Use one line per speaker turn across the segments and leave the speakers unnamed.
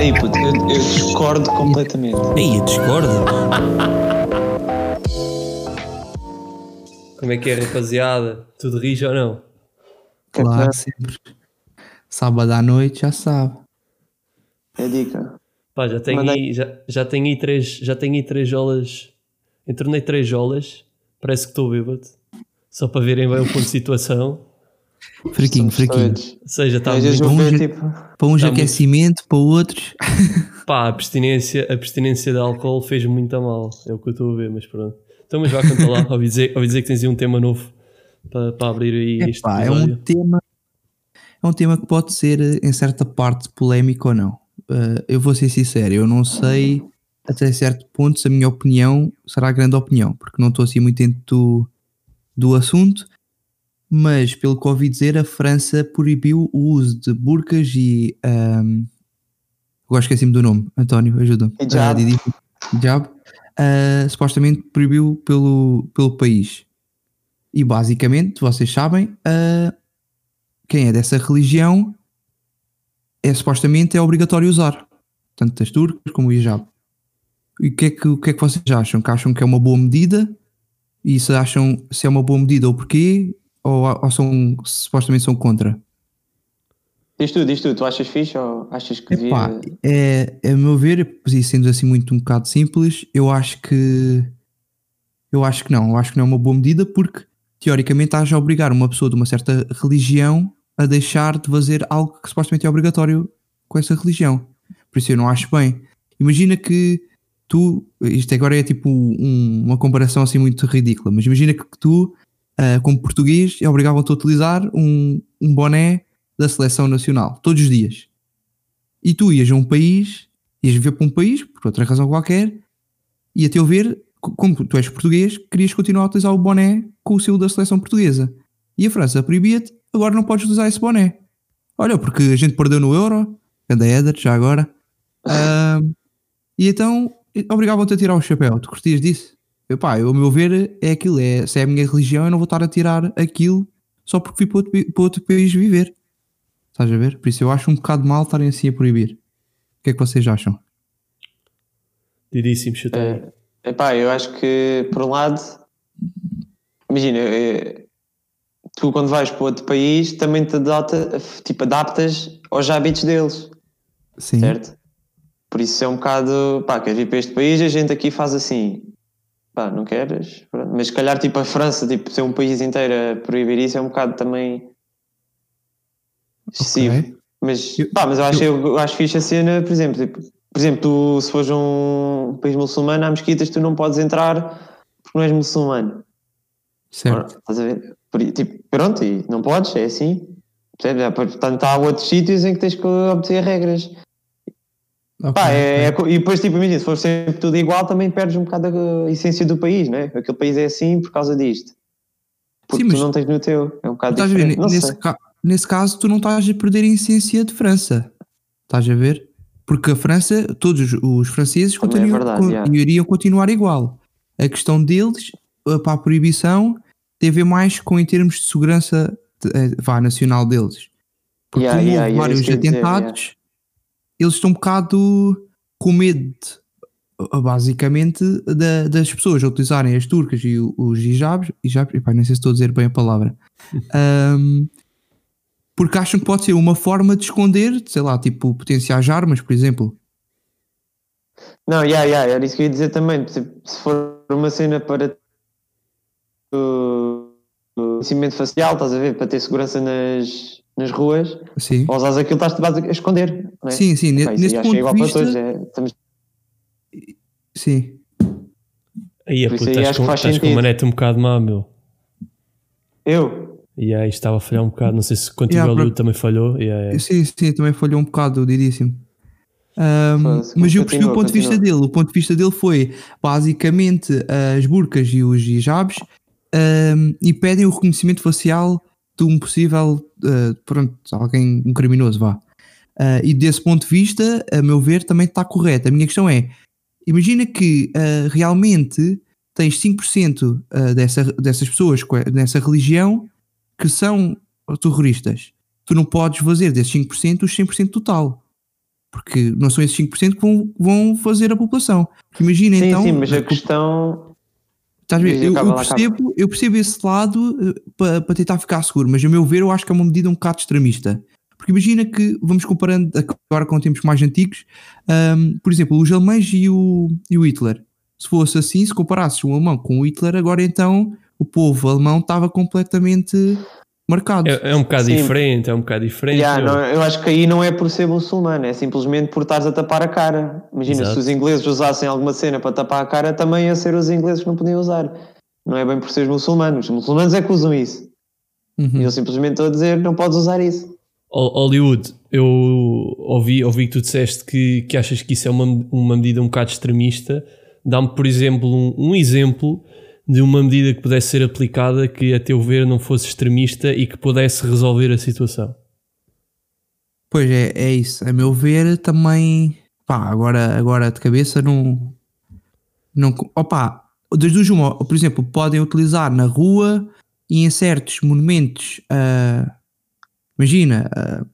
Ei, puto, eu, eu discordo completamente.
Aí, discorda.
Como é que é, rapaziada? Tudo rige ou não?
Claro, sempre. Sábado à noite já sabe.
É dica.
Pá, já tenho, aí, já, já tenho aí três, já tenho aí três jolas. Entornei três jolas. Parece que estou bêbado. Só para verem bem o ponto de situação.
Fraquinho, fraquinho.
Ou seja, está muito...
ver. tipo,
Para uns
Tá muito-
aquecimento, para outros.
Pá, a abstinência, a abstinência de álcool fez muito a mal. É o que eu estou a ver, mas pronto. Então, mas vá cantar lá. Ouvi dizer, ouvi dizer que tens aí um tema novo para, para abrir aí este
Epá, é
episódio.
um tema é um tema que pode ser eh, em certa parte polémico ou não. Eh, eu vou ser sincero, eu não sei até certo ponto se a minha opinião será a grande opinião, porque não estou assim muito dentro do, do assunto, mas pelo que ouvi dizer, a França proibiu o uso de burcas e ahm, agora esqueci-me do nome, António, ajuda-me.
Hijab.
Ah, Didi. Hijab. Ah, supostamente proibiu pelo, pelo país. E basicamente, vocês sabem, ah, quem é dessa religião é supostamente é obrigatório usar. Tanto as turcas como o hijab. E o que, é que, o que é que vocês acham? Que acham que é uma boa medida? E se acham se é uma boa medida ou porquê? Ou, ou são, supostamente são contra?
Diz tu, diz tu, tu achas fixe ou achas que
Epá,
devia...
é, é a meu ver, sendo assim muito um bocado simples, eu acho que eu acho que não, eu acho que não é uma boa medida porque teoricamente estás a obrigar uma pessoa de uma certa religião a deixar de fazer algo que supostamente é obrigatório com essa religião. Por isso eu não acho bem. Imagina que tu, isto agora é tipo um- uma comparação assim muito ridícula, mas imagina que tu, ah, como português, obrigavam-te a utilizar um, um boné da seleção nacional todos os dias e tu ias a um país, ias viver para um país, por outra razão qualquer, e a teu ver, co- como tu és português, querias continuar a utilizar o boné com o selo da seleção portuguesa. E a França proibia-te, agora não podes utilizar esse boné. Olha, porque a gente perdeu no Euro, anda Éder, já agora, Ahm, e então obrigavam-te a tirar o chapéu. Tu curtias disso? Epá, eu, a meu ver, é aquilo, é, se é a minha religião, eu não vou estar a tirar aquilo só porque fui para outro, para outro país viver. Estás a ver? Por isso eu acho um bocado mal estarem assim a proibir. O que é que vocês acham?
Didíssimo, chuta aí.
É, epá, eu acho que, por um lado, imagina, é, tu quando vais para outro país também te adapta, tipo, adaptas aos hábitos deles,
Sim.
certo? Por isso é um bocado, pá, queres vir para este país, a gente aqui faz assim, pá, não queres? Mas se calhar, tipo, a França, tipo, ser um país inteiro a proibir isso é um bocado também excessivo.
Ok.
Mas,
Eu-
pá, mas eu acho, eu acho fixe a cena, por exemplo, tipo, por exemplo, tu se fores um país muçulmano, há mesquitas tu não podes entrar porque não és muçulmano.
Certo.
Estás a ver? Por tipo, pronto, e não podes, é assim. Percebes? Portanto, há outros sítios em que tens que obedecer regras.
Ok,
Pá, é, é e depois, tipo, imagina, se for sempre tudo igual, também perdes um bocado a, a essência do país, né? Aquele país é assim por causa disto. Porque
Sim, mas-
tu não tens no teu. É um bocado
Estás a ver?
diferente. Não
Nesse, ca- nesse caso, tu não estás a perder a essência de França. Estás a ver? Porque a França, todos os- franceses
Também é
continuam,
verdade,
con-
já.
iriam continuar igual. A questão deles, eh, para a proibição, tem a ver mais com em termos de segurança de- eh, vá, nacional deles. Porque
Yeah, yeah,
houve
yeah,
vários atentados, eles estão um bocado com medo, eh, basicamente, da- das pessoas a utilizarem as turcas e os hijabs, hijabs epá, nem sei se estou a dizer bem a palavra, Ahm, porque acham que pode ser uma forma de esconder, sei lá, tipo potenciais armas, por exemplo.
Não, yeah, yeah, era isso que eu ia dizer também. Se, se for uma cena para o conhecimento facial, estás a ver? Para ter segurança nas, nas ruas,
Sim,
ou usas aquilo, estás-te basicamente a esconder. Não é?
sim, sim. ne-
Pá, isso
nesse
aí acho
ponto
igual
de
para
vista,
todos. É, estamos,
sim.
Aí,
aí
estás
acho que
com, estás com uma neta um bocado má, meu.
eu,
E aí estava a falhar um bocado. Não sei se contigo
Yeah,
a
por-
Lu também falhou. Yeah, yeah.
Sim, sim, também falhou um bocado, diríssimo.
Foda-se,
mas eu percebi o ponto de vista dele. O ponto de vista dele foi basicamente as burcas e os hijabs ahm, e pedem o reconhecimento facial de um possível, ah, pronto, alguém, um criminoso, vá. Ah, e desse ponto de vista, a meu ver, também está correto. A minha questão é: imagina que ah, realmente tens 5% uh, dessa, dessas pessoas nessa religião que são terroristas. Tu não podes fazer desses 5% os 100% total. Porque não são esses 5% que vão, vão fazer a população. Imagina
Sim,
então.
sim, mas a questão.
Estás a ver? Eu, eu percebo, eu percebo esse lado para tentar ficar seguro, mas a meu ver eu acho que é uma medida um bocado extremista. Porque imagina que, vamos comparando agora com tempos mais antigos, hum, por exemplo, os alemães e o, e o Hitler. Se fosse assim, se comparasses um alemão com o Hitler, agora então o povo alemão estava completamente marcado.
É, é um bocado
Sim.
diferente, é um bocado diferente.
Yeah,
meu.
não, eu acho que aí não é por ser muçulmano, é simplesmente por estares a tapar a cara. Imagina,
Exato.
se os ingleses usassem alguma cena para tapar a cara, também ia ser os ingleses que não podiam usar. Não é bem por seres muçulmanos. Os muçulmanos é que usam isso.
Uhum.
E eu simplesmente estou a dizer, não podes usar isso.
Hol- Hollywood, eu ouvi, ouvi que tu disseste que, que achas que isso é uma, uma medida um bocado extremista. Dá-me, por exemplo, um, um exemplo de uma medida que pudesse ser aplicada que, a teu ver, não fosse extremista e que pudesse resolver a situação.
Pois é, é isso. A meu ver, também. Pá, agora, agora de cabeça não. não opa, das duas, uma, por exemplo, podem utilizar na rua e em certos monumentos. ah, imagina. ah,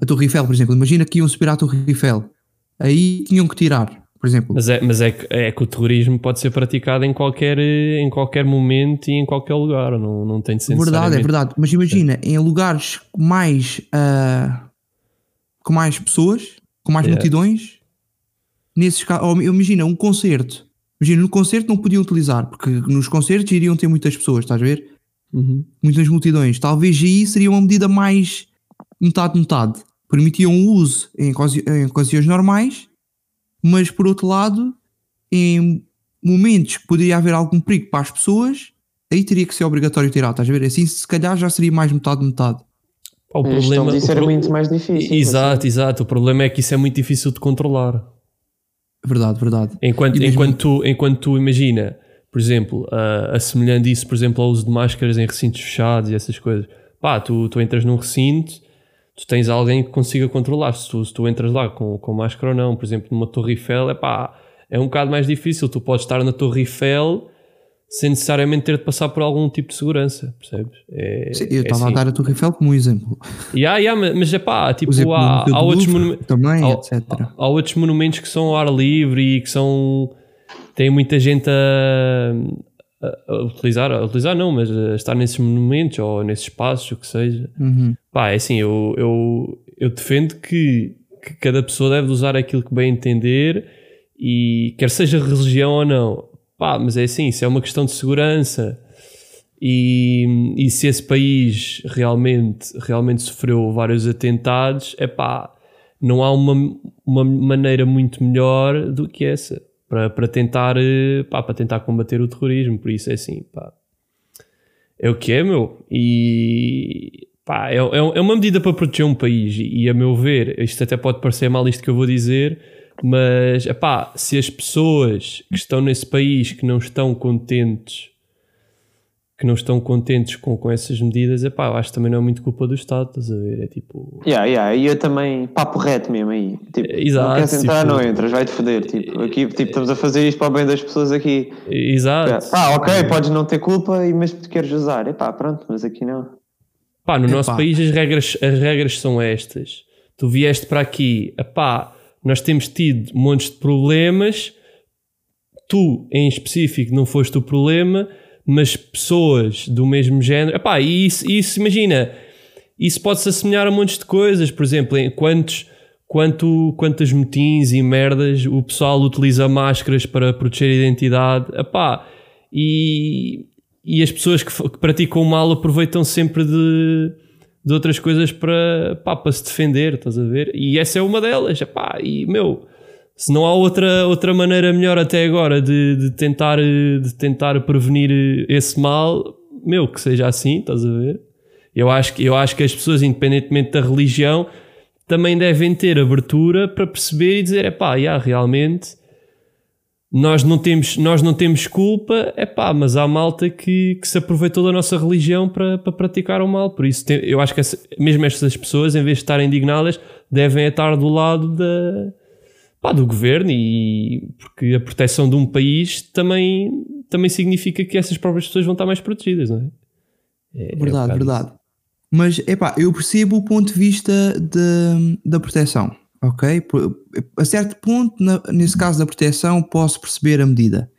a Torre Eiffel, por exemplo. Imagina que iam subir à Torre Eiffel. Aí tinham que tirar, por exemplo.
Mas é, mas é, que, é que o terrorismo pode ser praticado em qualquer, em qualquer momento e em qualquer lugar. Não, não tem de ser
Verdade, é verdade. Mas imagina, em lugares com mais, ah, com mais pessoas, com mais
Yeah.
multidões, nesses casos, imagina um concerto. Imagina, no concerto não podiam utilizar, porque nos concertos iriam ter muitas pessoas, estás a ver?
Uhum.
Muitas multidões. Talvez aí seria uma medida mais metade-metade. Permitiam o uso em, ocasi- em ocasiões normais, mas por outro lado, em momentos que poderia haver algum perigo para as pessoas, aí teria que ser obrigatório tirar, estás a ver? Assim, se calhar já seria mais metade-metade.
O problema,
disso
o
era
pro-
muito mais difícil.
Exato, exato. O problema é que isso é muito difícil de controlar.
Verdade, verdade.
Enquanto,
mesmo-
enquanto, tu, enquanto tu imagina, por exemplo, ah, assemelhando isso, por exemplo, ao uso de máscaras em recintos fechados e essas coisas, pá, tu, tu entras num recinto, tu tens alguém que consiga controlar se tu, se tu entras lá com, com máscara ou não. Por exemplo, numa Torre Eiffel, é pá, é um bocado mais difícil. Tu podes estar na Torre Eiffel sem necessariamente ter de passar por algum tipo de segurança, percebes? É,
Sim, Eu
é
estava a
assim.
dar a Torre Eiffel como um exemplo.
Yeah, yeah, mas- é pá, tipo,
exemplo,
há, há outros monumentos.
também,
Há-
etc.
Há outros monumentos que são ao ar livre e que são. tem muita gente a, a- utilizar, a utilizar não, mas a estar nesses monumentos ou nesses espaços, o que seja.
Uhum.
Pá, é assim, eu, eu, eu defendo que, que cada pessoa deve usar aquilo que bem entender e quer seja religião ou não. Pá, mas é assim, se é uma questão de segurança e, e se esse país realmente, realmente sofreu vários atentados, é pá, não há uma, uma maneira muito melhor do que essa para, para, tentar, eh, pá, para tentar combater o terrorismo. Por isso é assim, pá, é o que é, meu. E pá, é, é, é uma medida para proteger um país. E, a meu ver, isto até pode parecer mal isto que eu vou dizer, mas epá, se as pessoas que estão nesse país que não estão contentes que não estão contentes com, com essas medidas, epá, eu acho que também não é muito culpa do Estado, estás a ver? É tipo.
Yeah, yeah, e eu também, papo reto mesmo aí. Tipo,
Exato,
não queres entrar,
tipo-
não entras, vai-te foder. Tipo, aqui tipo, estamos a fazer isto para o bem das pessoas aqui.
Exato.
Pá, ok, podes não ter culpa, e- mas tu queres usar. Epá, pronto, mas aqui não.
Pá, no
Epá.
nosso país as regras, as regras são estas. Tu vieste para aqui, epá, nós temos tido montes de problemas, tu em específico não foste o problema, mas pessoas do mesmo género, epá, e isso, isso imagina, isso pode-se assemelhar a montes de coisas, por exemplo, em quantos, quanto, quantas motins e merdas o pessoal utiliza máscaras para proteger a identidade, epá, e, e as pessoas que, que praticam mal aproveitam sempre de, de outras coisas para, para se defender, estás a ver? E essa é uma delas, epá, e meu, se não há outra, outra maneira melhor até agora de, de, tentar, eh, de tentar prevenir eh, esse mal, meu, que seja assim, estás a ver? Eu acho, que- eu acho que as pessoas, independentemente da religião, também devem ter abertura para perceber e dizer, epá, yeah, realmente nós não temos, nós não temos culpa, é pá, mas há malta que, que se aproveitou da nossa religião para, para praticar o mal. Por isso, tem- eu acho que essa- mesmo estas pessoas, em vez de estarem indignadas, devem estar do lado da, pá, do governo e porque a proteção de um país também, também significa que essas próprias pessoas vão estar mais protegidas, não é?
é, verdade, é verdade. Isso. Mas, epá, eu percebo o ponto de vista de, da proteção, ok? A certo ponto, na, nesse caso da proteção, posso perceber a medida.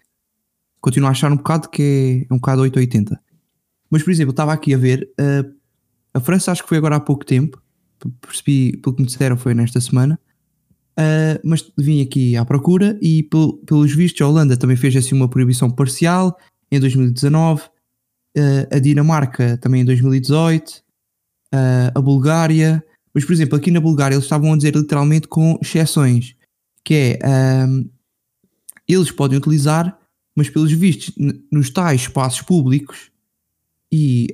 Continuo a achar um bocado que é, é um bocado 880. Mas, por exemplo, estava aqui a ver, uh, a França acho que foi agora há pouco tempo, percebi, pelo que me disseram, foi nesta semana, uh, mas vim aqui à procura e, pelos vistos, a Holanda também fez assim uma proibição parcial em 2019, uh, a Dinamarca também em 2018, uh, a Bulgária. Mas, por exemplo, aqui na Bulgária eles estavam a dizer literalmente com exceções, que é um, eles podem utilizar, mas pelos vistos, nos tais espaços públicos e,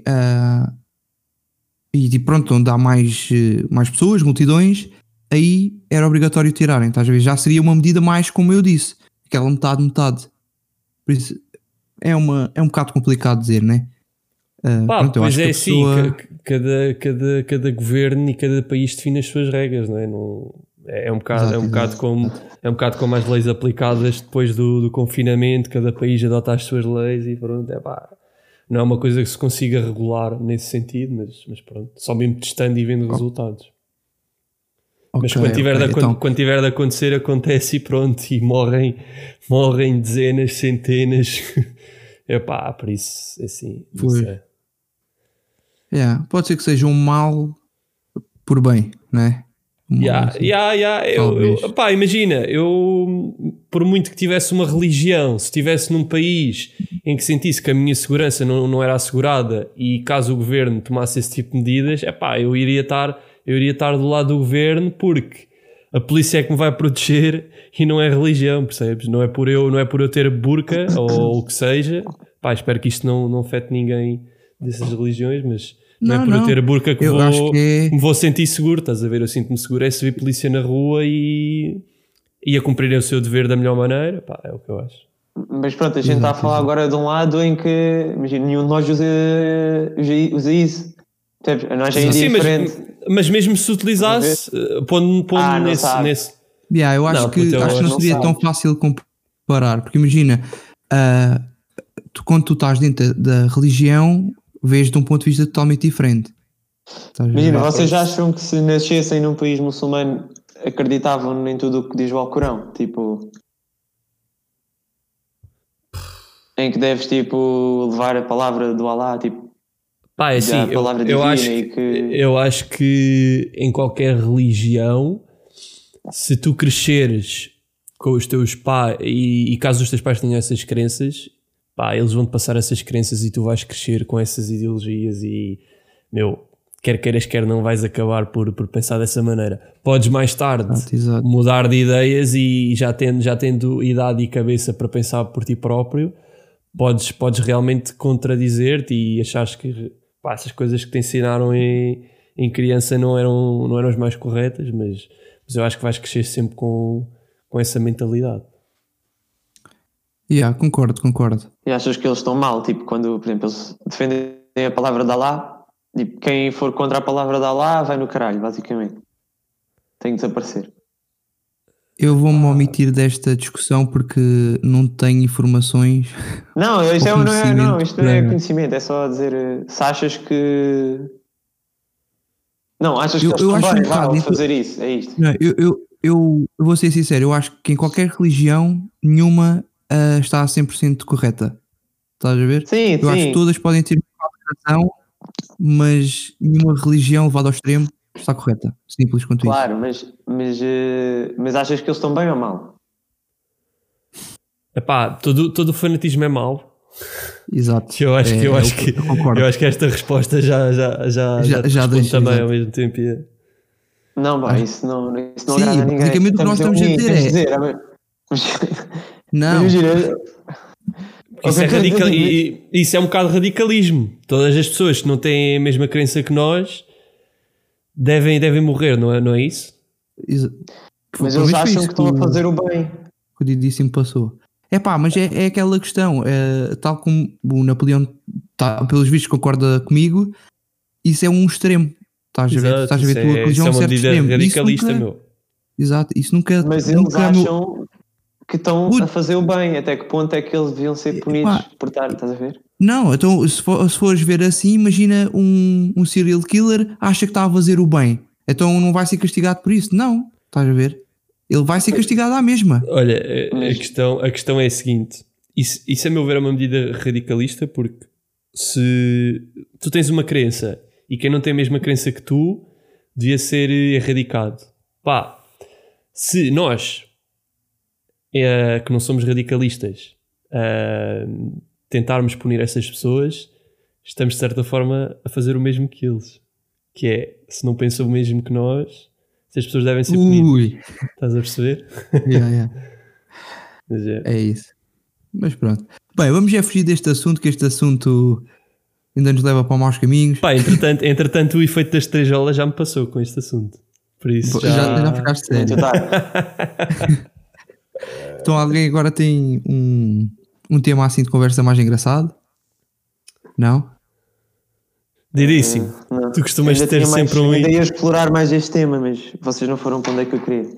e pronto, onde há mais, mais pessoas, multidões, aí era obrigatório tirarem, estás a ver? Já seria uma medida mais, como eu disse, aquela metade, metade. Por isso é, uma, é um bocado complicado dizer, né?
Uh, Pá, pronto, pois é assim, pessoa... cada, cada, cada governo e cada país define as suas regras, não é? Não, é um bocado, exato, é um bocado como é um bocado como as leis aplicadas depois do, do confinamento, cada país adota as suas leis e pronto, é pá. Não é uma coisa que se consiga regular nesse sentido, mas, mas pronto, só mesmo testando e vendo oh. resultados. Okay, mas quando tiver, okay, de, então... quando, tiver de acontecer, acontece e pronto, e morrem, morrem dezenas, centenas. é pá, por isso, assim,
pois. É. Yeah. Pode ser que seja um mal por bem, né?
Um yeah, assim. yeah, yeah. Eu, eu, pá, imagina, eu por muito que tivesse uma religião, se estivesse num país em que sentisse que a minha segurança não, não era assegurada e caso o governo tomasse esse tipo de medidas, é pá, eu iria estar, eu iria estar do lado do governo porque a polícia é que me vai proteger e não é religião, percebes? Não é por eu, não é por eu ter burca ou o que seja. Pá, espero que isto não, não afete ninguém dessas religiões, mas não, não é por não. eu ter a burca que, eu vou, que é... me vou sentir seguro, estás a ver? Eu sinto-me seguro é se vir polícia na rua e, e a cumprirem o seu dever da melhor maneira, pá, é o que eu acho.
Mas pronto, a gente está a falar agora de um lado em que, imagina, nenhum de nós usa, usa isso. A nós é Sim,
mas, mas, mesmo se utilizasse, eh, pondo, pondo ah, nesse, nesse.
Yeah, eu acho não, que, acho que não seria tão fácil comparar, porque imagina, uh, tu, quando tu estás dentro da religião, vês de um ponto de vista totalmente diferente.
Imagina, vocês acham que se nascessem num país muçulmano acreditavam em tudo o que diz o Alcorão? Tipo. Em que deves tipo levar a palavra do Allah, tipo.
Pá, é assim, eu, eu, acho que, eu acho que em qualquer religião, se tu cresceres com os teus pais e, e caso os teus pais tenham essas crenças, pá, eles vão-te passar essas crenças e tu vais crescer com essas ideologias e, meu, quer queiras, quer não vais acabar por, por pensar dessa maneira. Podes mais tarde exato, mudar de ideias e já tendo, já tendo idade e cabeça para pensar por ti próprio, podes, podes realmente contradizer-te e achares que pá, essas coisas que te ensinaram em, em criança não eram, não eram as mais corretas, mas, mas eu acho que vais crescer sempre com, com essa mentalidade.
Yeah, concordo, concordo.
E achas que eles estão mal? Tipo, quando, por exemplo, eles defendem a palavra de Allah, tipo, quem for contra a palavra de Allah vai no caralho, basicamente. Tem que desaparecer.
Eu vou-me omitir desta discussão porque não tenho informações.
Não, isto, é, não, é, não, isto não é conhecimento, é só dizer eh, se achas que. Não, achas que eu, eu acho bem, um fazer isso, é isto.
Não, eu, eu, eu, vou ser sincero, eu acho que em qualquer religião nenhuma uh, está a 100% correta. Estás a ver?
Sim,
Eu
sim.
acho que todas podem ter razão, mas nenhuma religião levada ao extremo está correta. Simples quanto
claro,
isso.
Claro, mas, mas, uh, mas achas que eles estão bem ou mal?
Epá, todo, todo fanatismo é mau.
Exato.
Eu acho, é, que, eu, acho que, eu, eu acho que esta resposta já, já, já, já, já deixa, também exato. ao mesmo tempo. É.
Não, pá, isso não, isso não Sim, agrada a ninguém. Basicamente o que nós estamos a dizer é. Dizer,
não.
Isso é, radical, isso é um bocado radicalismo. Todas as pessoas que não têm a mesma crença que nós devem, devem morrer, não é, não é isso?
Mas eles acham que estão a fazer o bem.
O Didíssimo passou. É pá, mas é, é aquela questão, é, tal como o Napoleão, tá, pelos vistos, concorda comigo, isso é um extremo. Estás a ver, estás a ver é, tua religião é um certo extremo.
radicalista, nunca, meu.
exato. Isso nunca.
Mas eles
nunca é
acham que estão
Puto.
a fazer o bem. Até que ponto é que eles deviam ser punidos
Epá.
por estar, estás a ver?
Não, então se, for- se fores ver assim, imagina um, um serial killer acha que está a fazer o bem. Então não vai ser castigado por isso. Não, estás a ver? Ele vai ser castigado à mesma.
Olha, a- a, questão, a questão é a seguinte: isso, isso, a meu ver, é uma medida radicalista, porque se tu tens uma crença e quem não tem a mesma crença que tu devia ser erradicado. Pá, se nós eh, que não somos radicalistas eh, tentarmos punir essas pessoas, estamos de certa forma a fazer o mesmo que eles. Que é, se não pensam o mesmo que nós, essas pessoas devem ser punidas.
Ui,
Estás a perceber?
yeah, yeah.
Mas é.
é isso. Mas pronto. Bem, vamos já fugir deste assunto, que este assunto ainda nos leva para maus caminhos.
Pá, entretanto, entretanto, o efeito das três olas já me passou com este assunto. Por isso
Já,
já.
já, ficaste sério. Então alguém agora tem um, um tema assim de conversa mais engraçado? Não?
Diríssimo.
Não.
Tu costumas
Ainda
ter
mais-
sempre um.
Ainda ia explorar mais este tema, mas vocês não foram para onde é que eu queria.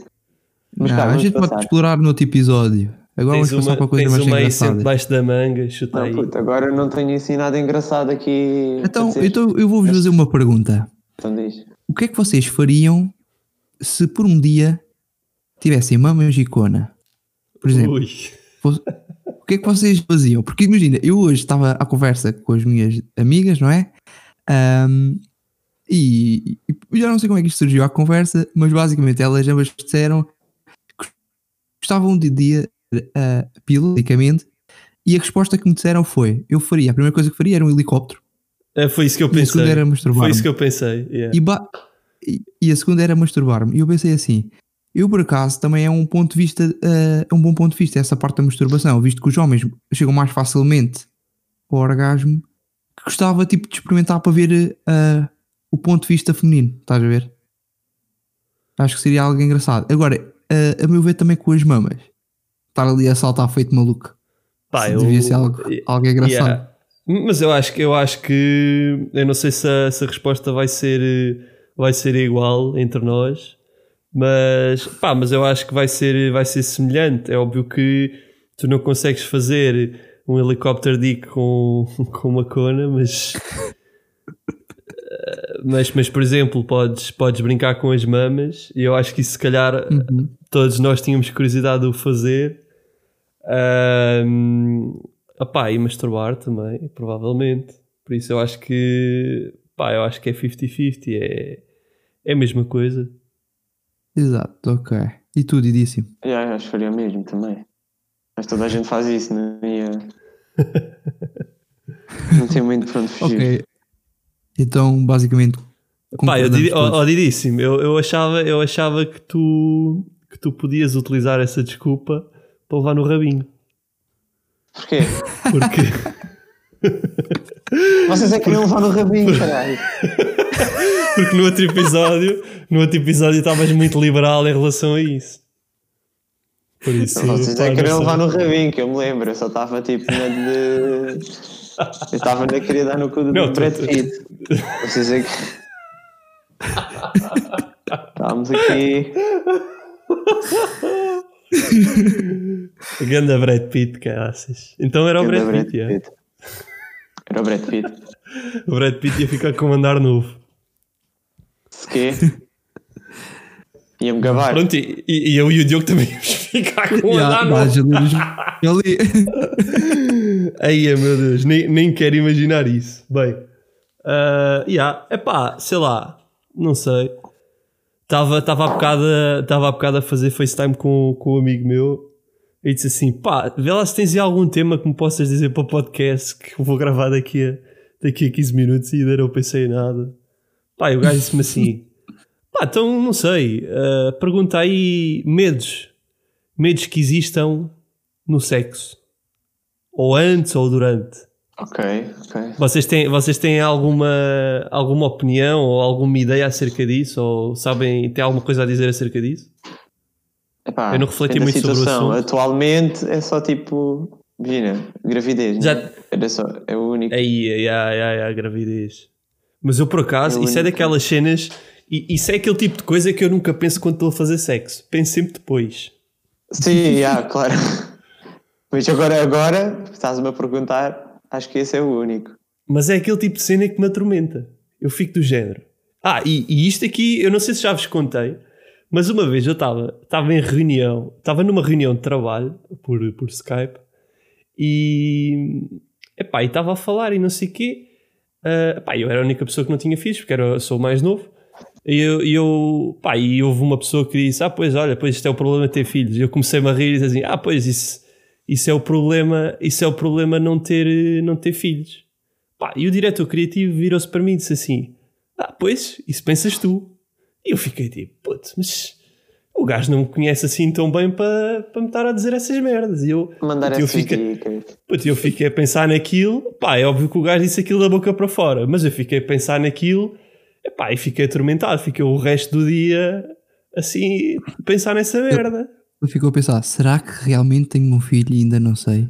Mas
Não,
cá,
a gente
passar.
pode explorar no outro episódio. Agora
Tens
vamos passar
uma,
para coisas
tens
mais
uma aí sempre
engraçadas.
debaixo da manga, chuta
Não,
aí.
puto, agora não tenho assim nada engraçado aqui.
Então, então eu vou-vos fazer uma pergunta.
Então diz.
O que é que vocês fariam se por um dia tivessem mamas e cona? Por exemplo,
Ui.
o que é que vocês faziam? Porque imagina, eu hoje estava à conversa com as minhas amigas, não é? Ahm, e, e já não sei como é que isto surgiu à conversa, mas basicamente elas ambas disseram que gostavam de dia uh, periodicamente e a resposta que me disseram foi: eu faria, a primeira coisa que faria era um helicóptero
É, foi isso que eu
e a segunda
pensei.
era
Foi
masturbar-me.
isso que eu pensei. yeah.
E- e a segunda era masturbar-me. E eu pensei assim: eu por acaso também é um ponto de vista, eh, é um bom ponto de vista essa parte da masturbação, visto que os homens chegam mais facilmente ao orgasmo, que gostava tipo de experimentar para ver eh, o ponto de vista feminino, estás a ver? Acho que seria algo engraçado. Agora, eh, a meu ver também com as mamas, estar ali a saltar feito maluco.
Pá, eu-
devia ser algo, algo engraçado.
Yeah. Mas eu acho que eu acho que eu não sei se a, se a resposta vai ser vai ser igual entre nós, mas pá, mas eu acho que vai ser vai ser semelhante. É óbvio que tu não consegues fazer um helicóptero dick com, com uma cona, mas mas, mas por exemplo, podes, podes brincar com as mamas e eu acho que isso se calhar
Uhum.
todos nós tínhamos curiosidade de o fazer. Ahm, opá, e masturbar também, provavelmente. Por isso eu acho que pá, eu acho que é 50-50, é, é a mesma coisa.
Exato, ok. E tu, Didíssimo?
Já, acho que faria o mesmo também. Mas toda a gente faz isso, não ia. não tem muito para onde fugir.
Ok. Então, basicamente.
Pá, eu
todos.
oh, oh, diríssimo, eu, eu, achava, eu achava que tu, que tu podias utilizar essa desculpa para levar no rabinho.
Porquê?
Porque,
Vocês é que queriam levar no rabinho, caralho.
porque no outro episódio, no outro episódio estavas muito liberal em relação a isso. Por isso,
Vocês é
não
queriam levar no rabinho, que eu me lembro. Eu só estava tipo na de. Eu estava na queria dar no cu do Brad Pitt. Vocês é que. Estávamos aqui.
Ganda Brad Pitt, caraças. Então era o Brad Pitt, yeah.
Era o Brad Pitt.
O Brad Pitt ia ficar com um andar novo.
Se quê? Ia-me gabar.
Pronto, e, e eu e o Diogo também íamos ficar com
Yeah, dá
novo.
ali.
Aí, meu Deus, nem, nem quero imaginar isso. Bem, uh, yeah, epá, sei lá, não sei. Estava tava há, bocado, a- tava bocado a fazer FaceTime com, com um amigo meu e disse assim: pá, vê lá se tens aí algum tema que me possas dizer para o podcast que eu vou gravar daqui a, daqui a 15 minutos e ainda não pensei em nada. Pá, e o gajo disse-me assim: pá, então não sei, uh, pergunta aí medos, medos que existam no sexo. Ou antes ou durante.
Ok, ok.
Vocês têm, vocês têm alguma, alguma opinião ou alguma ideia acerca disso? Ou sabem, têm alguma coisa a dizer acerca disso?
Epá,
Eu não refleti muito sobre o
situação.
assunto.
Atualmente é só tipo. Imagina, gravidez.
Já-
né? Era só. É o único.
Aí, aí, aí, aí, a gravidez. Mas eu por acaso,
É o
isso é daquelas cenas, E isso é aquele tipo de coisa que eu nunca penso quando estou a fazer sexo. Penso sempre depois.
Sim, yeah, claro. Mas agora, agora, estás-me a perguntar, acho que esse é o único.
Mas é aquele tipo de cena que me atormenta. Eu fico do género. Ah, e, e isto aqui, eu não sei se já vos contei, mas uma vez eu estava estava em reunião, estava numa reunião de trabalho por, por Skype e epá, e estava a falar e não sei o quê. Uh, epá, eu era a única pessoa que não tinha filhos, porque era, sou o mais novo. E eu, eu pá, e houve uma pessoa que disse: Ah, pois olha, pois isto é o problema de ter filhos. E eu comecei-me a rir e disse assim: Ah, pois isso, isso é o problema, isso é o problema não ter, não ter filhos. Pá, e o diretor criativo virou-se para mim e disse assim: Ah, pois, isso pensas tu. E eu fiquei tipo, putz, mas o gajo não me conhece assim tão bem para, para me estar a dizer essas merdas. E eu,
Mandar
puto, eu fiquei, puto, eu fiquei a pensar naquilo. Pá, é óbvio que o gajo disse aquilo da boca para fora, mas eu fiquei a pensar naquilo epá, e fiquei atormentado. Fiquei o resto do dia assim, a pensar nessa merda.
Eu fico a pensar, será que realmente tenho um filho e ainda não sei?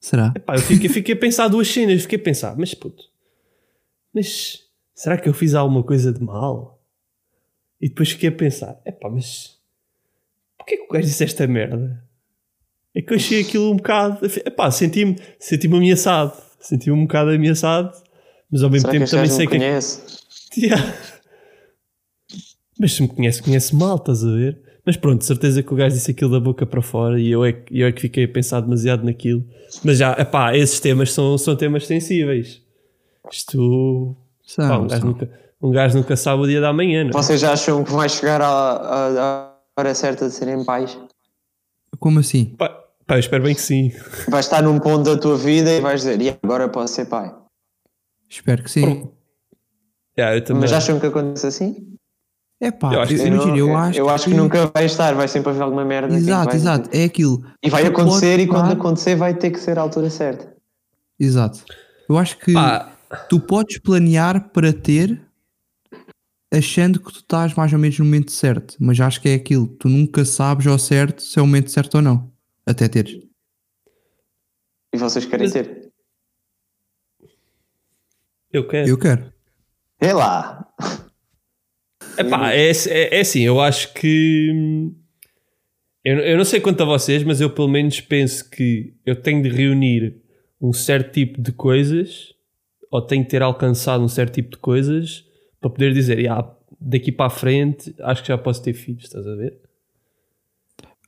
Será?
Epá, eu fiquei, fiquei a pensar duas cenas. Fiquei a pensar, mas puto, mas será que eu fiz alguma coisa de mal? E depois fiquei a pensar, epá, mas porquê que o gajo disse esta merda? É que eu achei aquilo um bocado. Epá, senti-me senti ameaçado. Senti-me um bocado ameaçado, mas ao mesmo
Será
tempo também sei
me
que.
conhece?
Yeah. Mas se me conhece, conhece mal, estás a ver? Mas pronto, certeza que o gajo disse aquilo da boca para fora e eu é, que- eu é que fiquei a pensar demasiado naquilo. Mas já, epá, esses temas são, são temas sensíveis. Isto.
São,
pá, um, gajo
são.
nunca, um gajo nunca sabe o dia da manhã, não é?
Vocês já acham que vai chegar à, à- à hora certa de serem pais?
Como assim?
Pá, pá, eu espero bem que sim.
Vais estar num ponto da tua vida e vais dizer, "E agora posso ser pai.
Espero que sim.
Yeah, eu também.
Mas acham que acontece assim?
É pá,
Eu acho que
eu, imagina, eu, acho
eu acho que nunca vai estar, vai sempre haver alguma merda. que
Exato,
vai-
exato. É aquilo.
E vai acontecer e quando acontecer vai ter que ser a altura certa.
Exato. Eu acho que
Pá,
tu podes planear para ter achando que tu estás mais ou menos no momento certo, mas acho que é aquilo. Tu nunca sabes ao certo se é o momento certo ou não. Até teres.
E vocês querem ter.
eu quero.
Eu quero.
É lá.
Epá, é, é, é assim, eu acho que. Eu, eu não sei quanto a vocês, mas eu pelo menos penso que eu tenho de reunir um certo tipo de coisas, ou tenho de ter alcançado um certo tipo de coisas, para poder dizer, "Ya, daqui para a frente, acho que já posso ter filhos, estás a ver?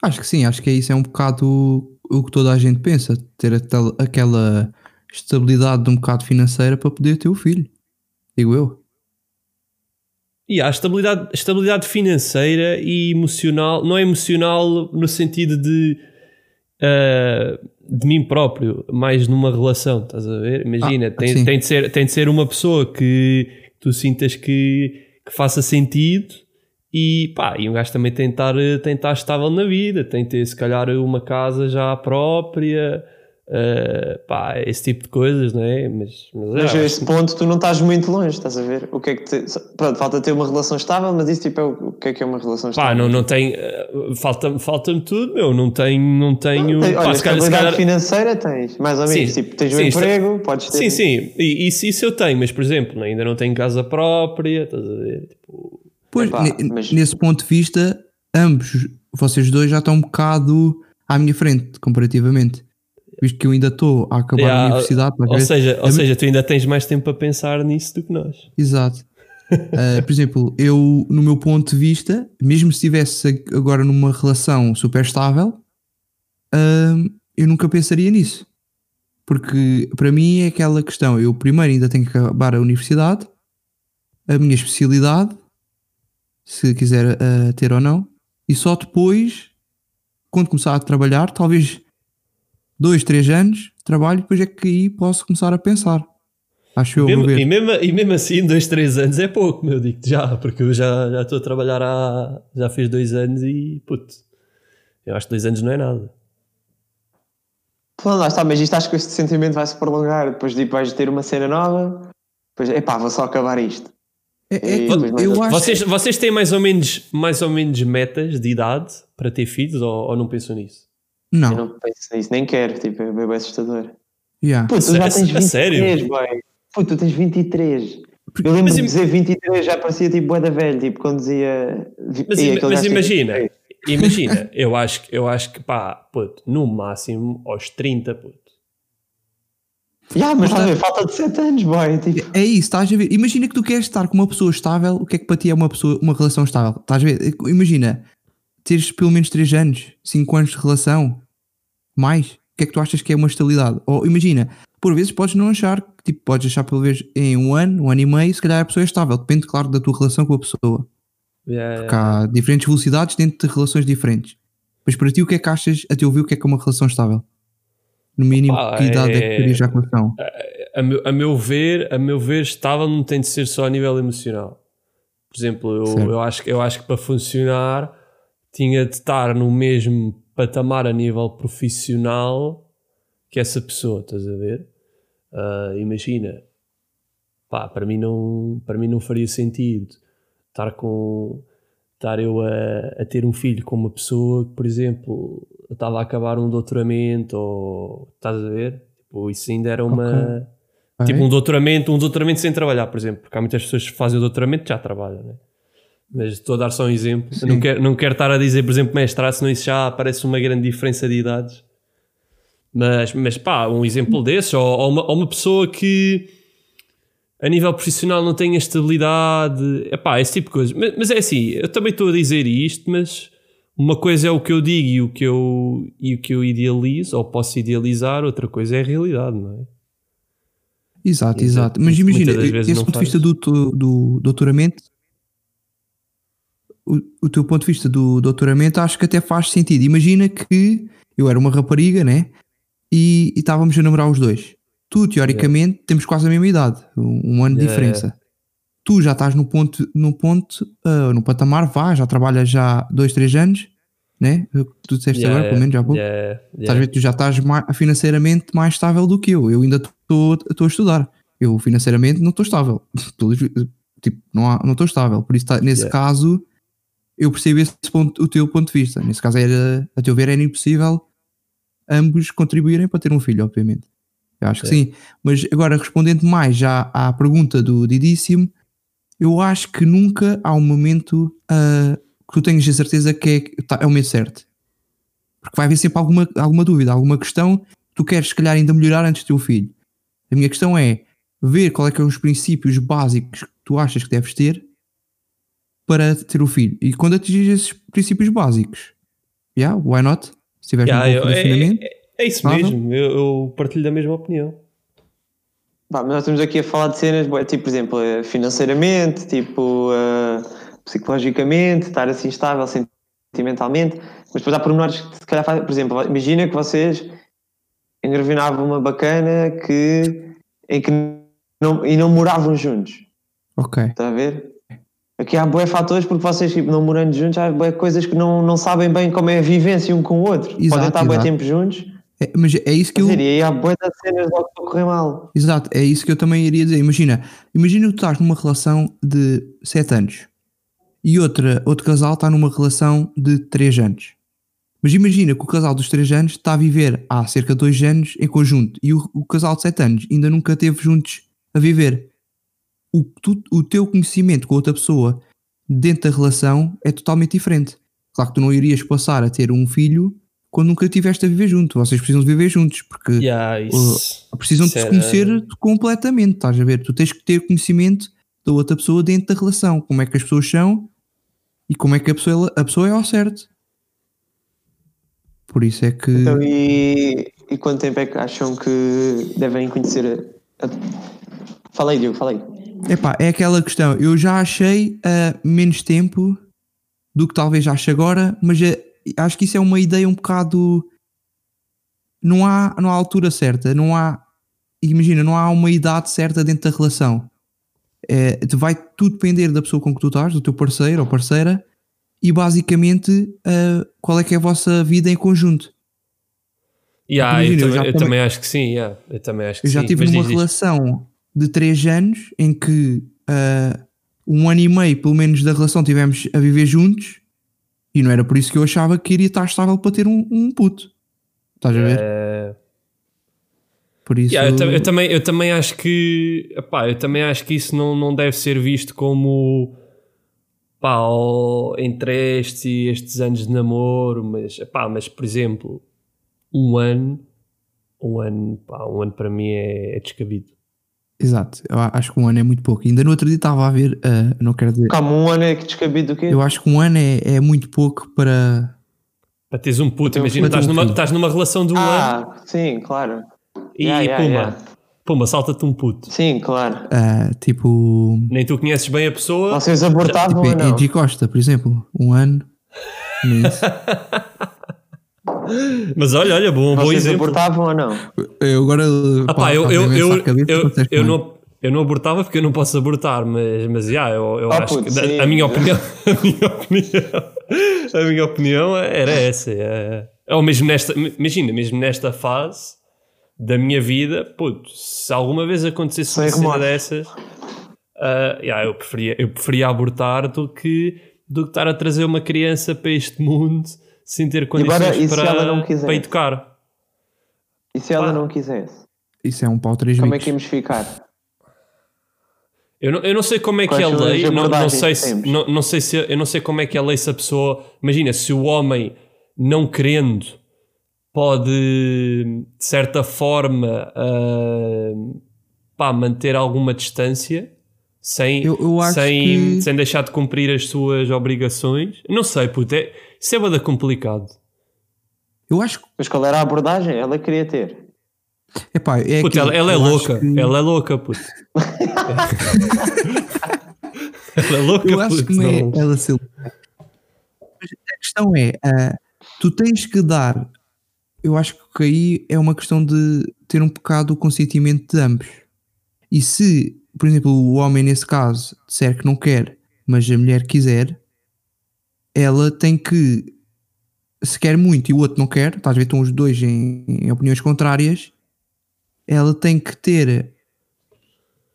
Acho que sim, acho que é isso é um bocado o, que toda a gente pensa, ter aquela, aquela estabilidade de um bocado financeira para poder ter o filho. Digo eu.
E há estabilidade, estabilidade financeira e emocional, não é emocional no sentido de ah, de mim próprio, mais numa relação, estás a ver? Imagina,
Ah,
tem, tem, de ser, tem de ser uma pessoa que tu sintas que, que faça sentido e pá, e um gajo também tem de estar estável na vida, tem ter se calhar uma casa já própria, ah, pá, esse tipo de coisas, não é? Mas, mas,
Mas
ah,
a esse ponto tu não estás muito longe, estás a ver? O que é que te... Pronto, falta ter uma relação estável, mas isso tipo é o, o que é que é uma relação
Pá,
estável?
não, não tem. eh, Falta-me falta tudo, meu. Não tenho. Não tenho
Tem-
pá,
olha,
se calhar- se
estabilidade
calhar-
financeira tens, mais ou menos.
Sim,
Tipo, tens um
sim, está-
emprego, podes ter.
Sim, sim. E, isso, isso eu tenho, mas por exemplo, ainda não tenho casa própria. Estás a ver? Tipo,
Pois,
Epá, mas-
nesse ponto de vista, ambos, vocês dois já estão um bocado à minha frente, comparativamente. Visto que eu ainda estou a acabar
Yeah,
a universidade.
ou seja, ou
mi-
seja, tu ainda tens mais tempo para pensar nisso do que nós.
Exato. Uh, por exemplo, eu, no meu ponto de vista, mesmo se estivesse agora numa relação super estável, hum, eu nunca pensaria nisso. Porque para mim é aquela questão: eu primeiro ainda tenho que acabar a universidade, a minha especialidade, se quiser uh, ter ou não, e só depois, quando começar a trabalhar, talvez dois, três anos de trabalho, depois é que aí posso começar a pensar. Acho eu,
Mesmo- e, mesmo, e mesmo assim, dois, três anos é pouco, meu. Digo já, porque eu já já estou a trabalhar há. Já fiz dois anos e. Puto, eu acho que dois anos não é nada.
Pô, lá está, mas isto acho que este sentimento vai se prolongar. Depois tipo, vais ter uma cena nova, depois, epá, vou só acabar isto.
É, é acho
Vocês, vocês têm mais ou, menos, mais ou menos metas de idade para ter filhos ou, ou não pensam nisso?
Não,
Eu não penso nisso, nem quero, tipo, é bem assustador.
yeah.
Pô, tu já
A-
tens
a sério?
23, boy. Pô, tu tens 23. Eu lembro
Mas
de dizer 23, já parecia tipo bué da velho, tipo quando dizia.
Mas,
aquele
mas
tem
imagina,
23.
imagina, eu acho, que- eu acho que pá, puto, no máximo aos 30, puto.
Ya, mas a ver, falta de 7 anos, boy. Tipo,
É isso, estás a ver? Imagina que tu queres estar com uma pessoa estável, o que é que para ti é uma, pessoa, uma relação estável? Estás a ver? Imagina, teres pelo menos 3 anos, 5 anos de relação, mais, o que é que tu achas que é uma estabilidade? Ou imagina, por vezes podes não achar, tipo, podes achar pelo menos em um ano, um ano e meio, se calhar a pessoa é estável, depende, claro, da tua relação com a pessoa.
Yeah,
Porque há diferentes velocidades dentro de relações diferentes. Mas para ti, o que é que achas, a teu ver, o que é que é uma relação estável? No mínimo,
Opa,
que idade é que
é-
terias já com a relação?
a, meu, a meu ver, a meu ver, estável não tem de ser só a nível emocional. Por exemplo, eu, eu, acho, que- eu acho que para funcionar tinha de estar no mesmo patamar a nível profissional que essa pessoa, estás a ver? Ah, imagina, pá, para mim não, para mim não faria sentido estar com estar eu a, a ter um filho com uma pessoa que, por exemplo, estava a acabar um doutoramento ou estás a ver? Tipo, isso ainda era uma tipo um doutoramento, um doutoramento sem trabalhar, por exemplo, porque há muitas pessoas que fazem o doutoramento e já trabalham, né? Mas estou a dar só um exemplo. Não quero, não quero estar a dizer, por exemplo, mestrado, senão isso já parece uma grande diferença de idades. Mas, mas pá, um exemplo desses, ou, ou uma, ou uma pessoa que a nível profissional não tem estabilidade, epá, esse tipo de coisa. Mas, mas é assim, eu também estou a dizer isto, mas uma coisa é o que eu digo e o que eu, e o que eu idealizo, ou posso idealizar, outra coisa é a realidade, não é?
Exato,
Exato.
Mas imagina, esse ponto de vista do, do doutoramento, o, o teu ponto de vista do doutoramento acho que até faz sentido. Imagina que eu era uma rapariga, né? E, e estávamos a namorar os dois. Tu, teoricamente, temos quase a mesma idade, um, um ano de
Yeah,
diferença. Tu já estás no ponto, no ponto, ah, no patamar, vá, já trabalhas já dois, três anos, né? Tu disseste
Yeah,
agora, pelo menos já há pouco.
yeah, yeah.
Estás a ver, tu já estás ma- financeiramente mais estável do que eu. Eu ainda estou a estudar. Eu financeiramente não estou estável. Tipo, não estou estável. Por isso, tá- nesse
Yeah.
caso, eu percebo esse ponto, o teu ponto de vista. Nesse caso, era, a teu ver, era impossível ambos contribuírem para ter um filho, obviamente. Eu acho que sim. Mas agora, respondendo mais já à pergunta do Didíssimo, eu acho que nunca há um momento ah, que tu tenhas a certeza que é, tá- é o momento certo. Porque vai haver sempre alguma, alguma dúvida, alguma questão que tu queres, se calhar, ainda melhorar antes do teu filho. A minha questão é ver qual é que são os princípios básicos que tu achas que deves ter para ter o filho. E quando atingires esses princípios básicos, yeah, why not? Se tiveres
Yeah,
um
eu- é, é- é isso
Nada.
mesmo, eu, eu partilho da mesma opinião.
pá, mas nós estamos aqui a falar de cenas, tipo, por exemplo, eh, financeiramente, tipo, eh, psicologicamente, estar assim estável sentimentalmente, mas depois há pormenores que se calhar fazem, por exemplo, imagina que vocês engravinavam uma bacana que, em que não, e não moravam juntos.
ok.
Está a ver? Aqui há bué fatores porque vocês tipo, não morando juntos há bué coisas que não, não sabem bem como é a vivência um com o outro.
Exato,
Podem estar bué
exato.
tempo juntos,
É, mas é isso que eu.
dizer, e aí há bué de cenas logo para correr mal.
Exato, é isso que eu também iria dizer. Imagina, imagina que tu estás numa relação de 7 anos e outra, outro casal está numa relação de 3 anos. Mas imagina que o casal dos 3 anos está a viver há cerca de 2 anos em conjunto e o, o casal de 7 anos ainda nunca esteve juntos a viver. O, tu- o teu conhecimento com outra pessoa dentro da relação é totalmente diferente. Claro que tu não irias passar a ter um filho quando nunca estiveste a viver junto. Vocês precisam de viver juntos porque
Yeah, isso,
precisam de se conhecer completamente, estás a ver? Tu tens que ter conhecimento da outra pessoa dentro da relação, como é que as pessoas são e como é que a pessoa, a pessoa é ao certo. Por isso é que.
Então, e, e quanto tempo é que acham que devem conhecer a. a... Falei, Diogo, falei.
Epá, é aquela questão. Eu já achei ah, menos tempo do que talvez ache agora, mas eh, acho que isso é uma ideia um bocado. Não há, não há altura certa, não há. Imagina, não há uma idade certa dentro da relação. É, vai tudo depender da pessoa com que tu estás, do teu parceiro ou parceira, e basicamente ah, qual é que é a vossa vida em conjunto.
Yeah,
Imagina,
eu,
eu
eu
também-
também acho que sim, yeah, eu também acho que
Eu já
diz isto.
relação de 3 anos em que ah, um ano e meio, pelo menos, da relação tivemos a viver juntos e não era por isso que eu achava que iria estar estável para ter um, um puto. Estás a ver?
Eh,
Por isso.
Yeah, eu, eu também, eu também acho que epá, eu também acho que isso não, não deve ser visto como pá, entre estes e estes anos de namoro, mas, epá, mas por exemplo, um ano, um ano, pá, um ano para mim é, é descabido.
Exato, eu acho que um ano é muito pouco. Ainda no outro dia estava a ver, ah, não quero dizer.
Calma, um ano é que descabido do quê?
Eu acho que um ano é, é muito pouco para.
Para teres um puto, imagina, estás
um
numa, estás numa relação de um ano
ah, sim, claro.
e
Yeah, yeah,
puma,
yeah.
puma, salta-te um puto.
Sim, claro.
ah, tipo.
Nem tu conheces bem a pessoa.
Vocês abortavam
Tipo,
ou não?
Angie Costa, por exemplo. Um ano.
Mas olha, olha, bom, bom
Vocês
exemplo.
abortavam ou não?
Eu agora.
Ah, pá, eu, eu, eu, eu, eu não, eu não abortava porque eu não posso abortar, mas, mas yeah, eu, eu
Oh,
acho
puto,
que da-
sim.
a minha opinião, a minha opinião, a minha opinião era essa. É, ou mesmo nesta, imagina, mesmo nesta fase da minha vida, puto, se alguma vez acontecesse
Sem
uma cena
remorso.
dessas, ah, yeah, eu, preferia, eu preferia abortar do que, do que estar a trazer uma criança para este mundo sem ter condições
agora, e se ela não
para,
quiser?
para educar.
E se ela
Pá.
não quisesse?
Isso é um pau três
Como é que íamos ficar?
Eu não, eu não sei como é que
Quais
é a lei, não, não sei
que
se, não, não sei se eu não sei como é que é a lei se a pessoa, imagina, se o homem não querendo pode de certa forma ah, pá, manter alguma distância sem,
Eu- eu acho
sem,
que-
sem deixar de cumprir as suas obrigações. Não sei, puto, é, isso é bada complicado.
Eu acho que.
Mas qual era a abordagem? Ela queria ter.
Epá, é
Puto, ela, ela é louca,
que-
ela é louca, puto. ela é louca,
Eu acho
puto.
que não é ela louca. Mas a questão é, ah, tu tens que dar. Eu acho que aí é uma questão de ter um bocado o consentimento de ambos. E se, por exemplo, o homem nesse caso disser que não quer, mas a mulher quiser, ela tem que, se quer muito e o outro não quer, estás a ver, estão os dois em, em opiniões contrárias, ela tem que ter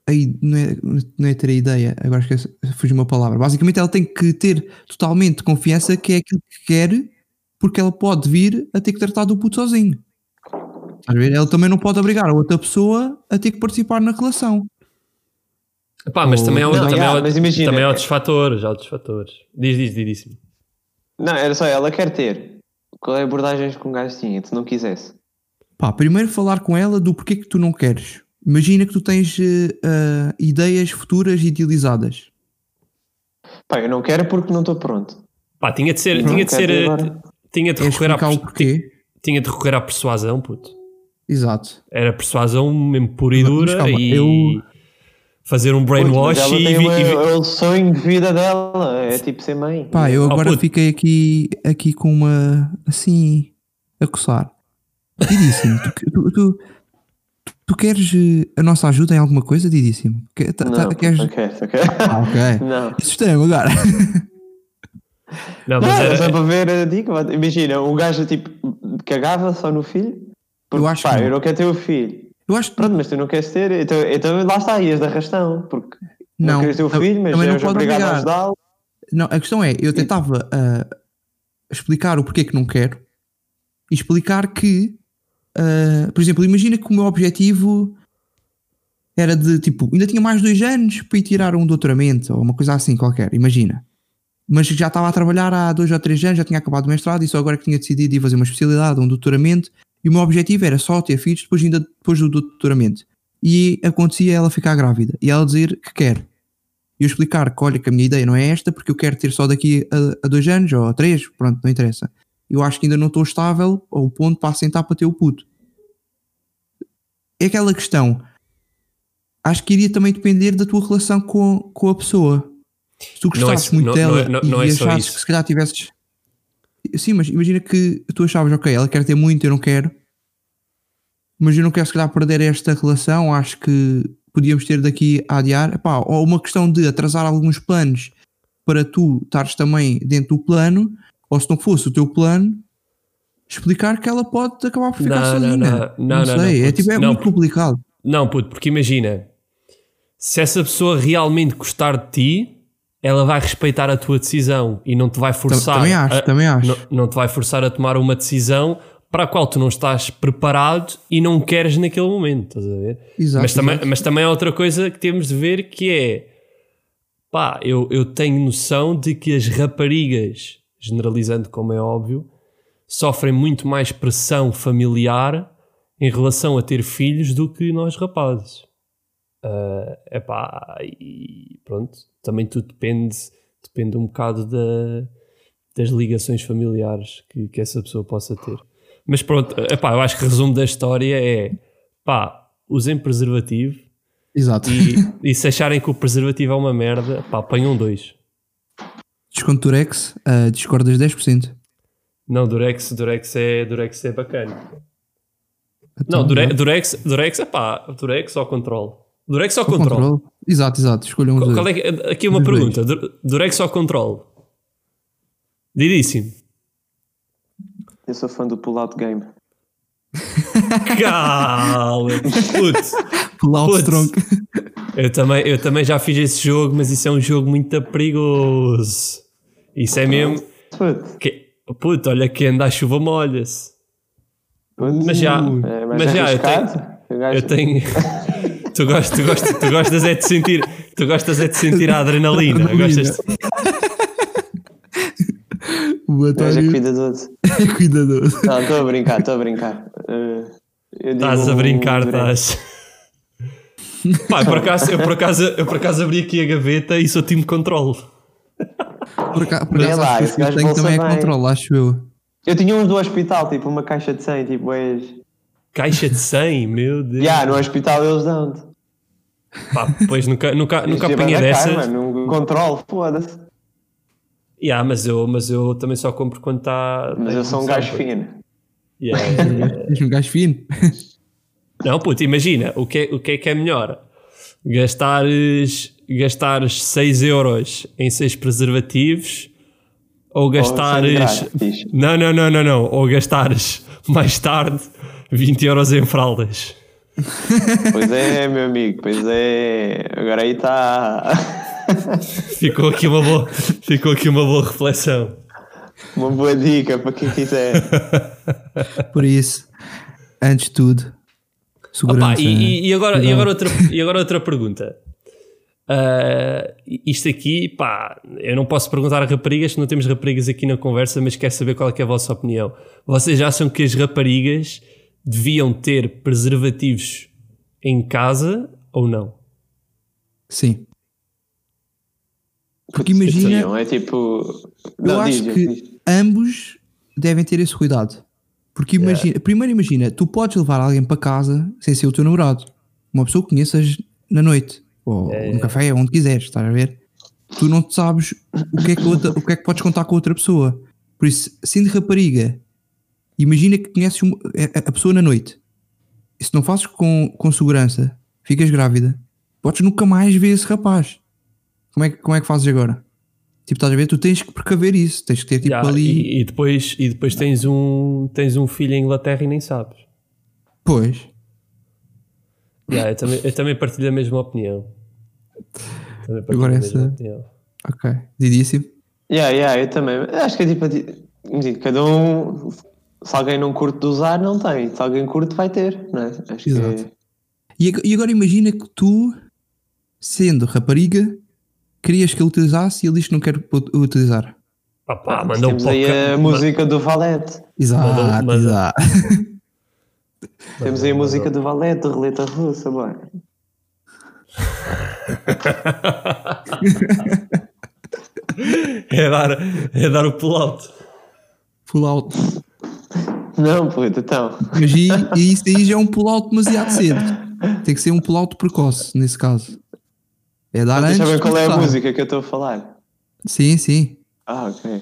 aí não é, não é ter a ideia, agora esqueci, fugiu uma palavra. Basicamente, ela tem que ter totalmente confiança que é aquilo que quer, porque ela pode vir a ter que tratar do puto sozinho. Ela também não pode obrigar a outra pessoa a ter que participar na relação.
Pá, mas
Ou-
também há,
Não,
também,
já,
há,
mas imagina,
também há outros fatores, há outros fatores. Diz, diz, diz, diz.
Não, era só ela quer ter. Qual é a abordagem que um gajo tinha? Se não quisesse.
Pá, primeiro falar com ela do porquê que tu não queres. Imagina que tu tens eh, ah, ideias futuras idealizadas.
Pá, eu não quero porque não estou pronto.
Pá, tinha de ser,
Não,
tinha de ser, eh,
agora.
tinha de recorrer à,
o
tinha de recorrer à persuasão, puto.
Exato.
Era persuasão mesmo pura e
Mas
dura
calma,
e
eu-
fazer um brainwash
ela
e,
uma-
e
é o sonho de vida dela. É tipo ser mãe.
Pá, eu
Oh,
agora
puto.
fiquei aqui, aqui com uma. assim. a coçar. Didíssimo, tu, tu, tu, tu queres eh, a nossa ajuda em alguma coisa, Didíssimo? Que- tá- tá-
Não,
queres...
não não quero.
Ah, ok.
Não.
Assustei-me agora.
Não,
Não,
mas
era só
era,
para ver a dica. Imagina, um gajo tipo cagava só no filho. Porque,
Eu acho
pá,
que não.
eu não quero ter o filho.
Eu acho que
Pronto, mas tu não queres ter. Então, então lá está, ias de arrastão. Porque não,
não.
queres ter o filho, mas
também não
és
pode
obrigado a ajudá-lo.
Não, a questão é, eu tentava ah, explicar o porquê que não quero e explicar que, ah, por exemplo, imagina que o meu objetivo era de tipo, ainda tinha mais dois anos para ir tirar um doutoramento ou uma coisa assim qualquer, imagina. Mas já estava a trabalhar há dois ou três anos, já tinha acabado o mestrado e só agora que tinha decidido ir fazer uma especialidade, um doutoramento, e o meu objetivo era só ter filhos depois, ainda depois do doutoramento. E acontecia ela ficar grávida e ela dizer que quer e eu explicar que, olha, que a minha ideia não é esta, porque eu quero ter só daqui a, a dois anos ou a três, pronto, não interessa. Eu acho que ainda não estou estável ao ponto para assentar para ter o puto. É aquela questão. Acho que iria também depender da tua relação com, com a pessoa. Se tu
Não é
gostasses muito
não-
dela
não é- não
e
é só
achasses que se calhar tivesses. Sim, mas imagina que tu achavas, ok, ela quer ter muito, eu não quero, mas eu não quero se calhar perder esta relação, acho que podíamos ter daqui a adiar, Epá, ou uma questão de atrasar alguns planos para tu estares também dentro do plano, ou se não fosse o teu plano, explicar que ela pode acabar por ficar
Não, não,
sozinha.
não. Não, não,
sei,
não,
é, tipo, é
Não,
muito complicado.
Não, puto, porque imagina, se essa pessoa realmente gostar de ti, ela vai respeitar a tua decisão e não te vai forçar.
também acho,
a,
também acho.
Não, não te vai forçar a tomar uma decisão para a qual tu não estás preparado e não queres naquele momento, estás a ver?
Exato,
mas, também,
exato.
mas também há outra coisa que temos de ver que é pá, eu, eu tenho noção de que as raparigas, generalizando como é óbvio, sofrem muito mais pressão familiar em relação a ter filhos do que nós rapazes. É epá, e pronto, também tudo depende, depende um bocado da, das ligações familiares que, que essa pessoa possa ter. Mas pronto, epá, eu acho que o resumo da história é pá, usem preservativo
Exato.
e, e se acharem que o preservativo é uma merda, pá, apanham dois.
Desconto Durex, uh, discordas 10%.
Não, Durex, Durex é, Durex é bacana.
Então,
Não, Dure. Durex, Durex é pá, Durex ou controle? Durex ou
Ao
controle?
Exato, exato. Escolham os
Qual é que- aqui uma
Os
pergunta: Du- Durex ou controle? Didíssimo.
Eu sou fã do pull-out game.
Calma, putz.
Pull out
Putz.
strong.
Eu também, eu também já fiz esse jogo, mas isso é um jogo muito perigoso. Isso é mesmo. Que, puto, olha que anda a chuva molha-se. Mas já,
É,
mas já, eu tenho,
arriscado. O gajo-
eu tenho. Tu gostas, tu, gostas, tu gostas é de sentir, tu gostas é de sentir a adrenalina.
Adrenalina.
Gostas de-
O
é
António
cuidadoso.
é cuidadoso.
Não, estou a brincar, estou a brincar. Eh,
Estás a brincar, estás. Pá, por acaso, eu, por acaso, eu por acaso abri aqui a gaveta e sou time de controle.
Por acaso, por acaso
lá,
acho que também é controle, acho eu.
Eu tinha uns do hospital, tipo uma caixa de 100, tipo, és...
Caixa de 100, meu Deus.
Já, no hospital eles dão-te.
Pá, pois nunca, nunca, nunca
é
apanhei
caro,
dessas.
mano, um controle, foda-se.
Yeah, mas, eu, mas eu também só compro quando está.
Mas eu sou um gajo fino.
Yeah, yeah.
És um gajo fino.
Não, puto, imagina, o que, é, o que é que é melhor? Gastares, gastares 6 euros em 6 preservativos ou gastares.
grátis.
Não, não, não, não, não. Ou gastares mais tarde 20 euros em fraldas.
Pois é, meu amigo, pois é. Agora aí está
Ficou aqui uma boa, ficou aqui uma boa reflexão.
uma boa dica para quem quiser.
Por isso, antes de tudo, segurança.
Opa, e, e- e agora, e, agora outra, e agora outra pergunta. Ah, isto aqui, pá, eu não posso perguntar a raparigas, não temos raparigas aqui na conversa, mas quero saber qual é, que é a vossa opinião. Vocês acham que as raparigas deviam ter preservativos em casa ou não?
Sim. Porque imagina,
então, É tipo.
eu
Não,
acho
diz,
que
diz.
ambos devem ter esse cuidado. Porque imagina, primeiro imagina, tu podes levar alguém para casa sem ser o teu namorado. Uma pessoa que conheças na noite. Ou no café, onde quiseres, estás a ver? Tu não sabes o que, é que outra- o que é que podes contar com a outra pessoa. Por isso, sendo rapariga, imagina que conheces uma- a, a pessoa na noite. E se não fazes com, com segurança, ficas grávida, podes nunca mais ver esse rapaz. Como é, que- como é que fazes agora? Tipo, estás a ver? Tu tens que precaver isso. Tens que ter tipo
Já,
ali.
e, e depois, e depois tens, um, tens um filho em Inglaterra e nem sabes.
Pois.
Já, eu, também, eu também partilho a mesma opinião. Também partilho
Agora
a mesma
essa-
opinião.
Ok. Didíssimo.
Yeah, yeah, eu também. Acho que é tipo. Cada um. Se alguém não curte de usar, não tem. Se alguém curte, vai ter. Não é? Acho
Exato.
que.
E, ag- e agora imagina que tu, sendo rapariga, querias que ele utilizasse e ele diz que não quer ut- utilizar.
Ah, pá, mandou um
Temos aí
pouco.
a música do Valete.
Exato,
Mandou- mandou-
exato.
Temos aí a música do Valete, roleta russa, boy.
É dar, é dar o pull-out.
Pull out.
Não, puto, então.
Mas e, e isso aí já é um pull out demasiado cedo. Tem que ser um pull out precoce, nesse caso. É dar
Vocês
antes.
sabem qual é a
começar.
música que eu estou a falar?
Sim, sim.
Ah, ok.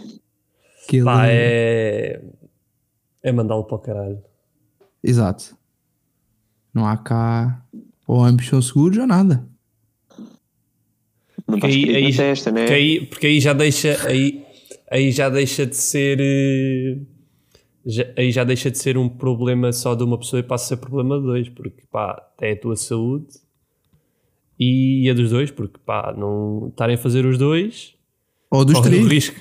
Aquele-
Pá, é. É mandá-lo para o caralho.
Exato. Não há cá ou ambos são seguros ou nada.
Não está
Aí- aí
testa, né?
Porque aí, porque aí já deixa. Aí, aí já deixa de ser. Já- aí já deixa de ser um problema só de uma pessoa e passa a ser problema de dois, porque pá, é a tua saúde e a dos dois, porque pá, não estarem a fazer os dois,
Ou dos três.
risco.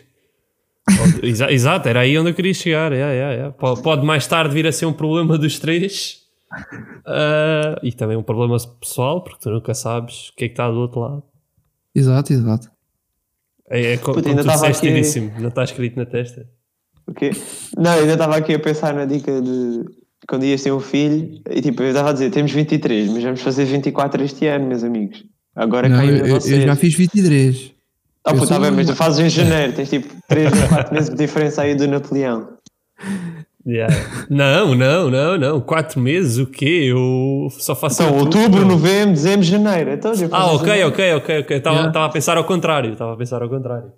Exa- Exato, era aí onde eu queria chegar. yeah, yeah, yeah. Pode, pode mais tarde vir a ser um problema dos três Ah, e também um problema pessoal, porque tu nunca sabes o que é que está do outro lado.
Exato, exato.
É, é co-
Puta,
como
ainda
tu disseste
aqui-
não está escrito na testa.
O quê? Não, eu ainda estava aqui a pensar na dica de quando ias ter um filho, e tipo, eu estava a dizer, temos 23, mas vamos fazer 24 este ano, meus amigos. Agora
Não,
caem
eu, eu- já fiz 23.
Ah, pô, tá bem, mas
uma-
tu fazes em janeiro, tens tipo 3 ou 4 meses de diferença aí do Napoleão.
Yeah. Não, não, não, não. Quatro meses, o quê? Eu só faço.
Então,
outubro.
outubro, novembro, dezembro, janeiro. Então, já
Ah, ok,
janeiro.
ok, ok, ok. Estava
Yeah.
a pensar ao contrário. Estava a pensar ao contrário.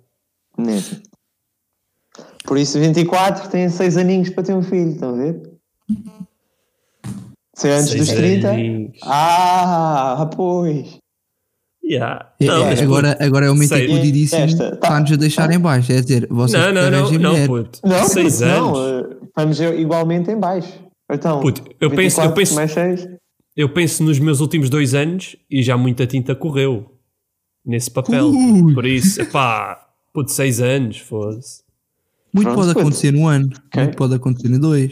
Nessa. Por isso, 24 tem 6 aninhos para ter um filho, estão a ver? Se é antes
Seis
dos 30.
aninhos.
Ah, pois.
Yeah.
É-
Não,
é-
mas,
agora, agora é o momento
sei.
em que o Didíssimo
Esta, tá.
está-nos a deixar em baixo. É dizer, vocês
Não, não, não, não, puto.
Não,
Seis
puto,
anos.
não. eh, Vamos igualmente em baixo. Então,
Puto, eu penso- eu
24
penso-
mais 6.
Eu penso nos meus últimos dois anos e já muita tinta correu nesse papel.
Ui.
Por isso, pá, puto, seis anos, foda-se.
Muito
Pronto,
pode acontecer no ano,
Ok.
muito pode acontecer em dois.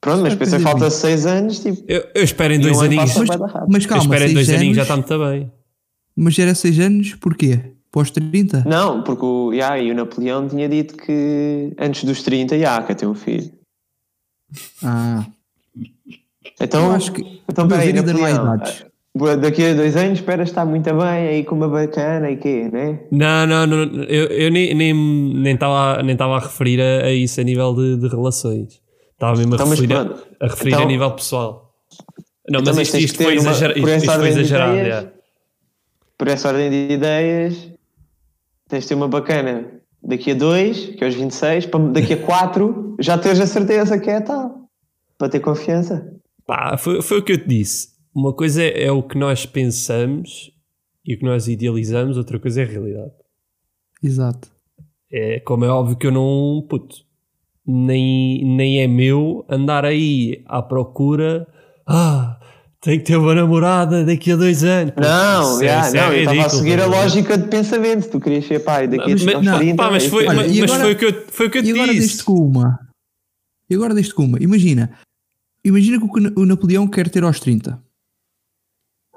Pronto, mas pensa,
de
falta. 6 anos, tipo.
Eu, eu espero em dois
um
aninhos. Eu
rápido.
Mas calma,
espero em
seis
dois aninhos já
anos,
está muito bem.
mas era 6 anos porquê? Pós 30?
Não, porque o, yeah, e o Napoleão tinha dito que antes dos 30, já, quer ter um filho.
Ah,
Então,
eu acho que
então peraí, Napoleão, daqui a dois anos espera estar muito bem aí com uma bacana e quê, né?
Não, não, não eu, eu nem estava nem, nem nem estava a referir a, a isso a nível de, de relações. Estava mesmo a
Então,
referir, a, a, referir
Então-
a nível pessoal. Não,
Então,
mas isto,
tens
isto foi,
uma- por
isto, isto foi exagerado.
ideias. Por essa ordem de ideias, tens de ter uma bacana daqui a dois, que é aos 26, para daqui a quatro já teres a certeza que é tal. Para ter confiança.
Pá, foi, foi o que eu te disse. Uma coisa é, é o que nós pensamos e o que nós idealizamos, outra coisa é a realidade.
Exato.
É, como é óbvio que eu não, puto, nem, nem é meu andar aí à procura. Ah, tenho que ter uma namorada daqui a dois anos.
Não,
isso é-
já,
isso é
não, eu estava a seguir a lógica de pensamento. Tu querias ser pai daqui a
Mas,
aos
não,
30.
pá, mas foi,
Olha,
mas,
agora-
foi o que eu, foi o que eu
E
te
agora
disse.
deste com uma. E agora deste com uma. Imagina. Imagina que o que o Napoleão quer ter aos 30.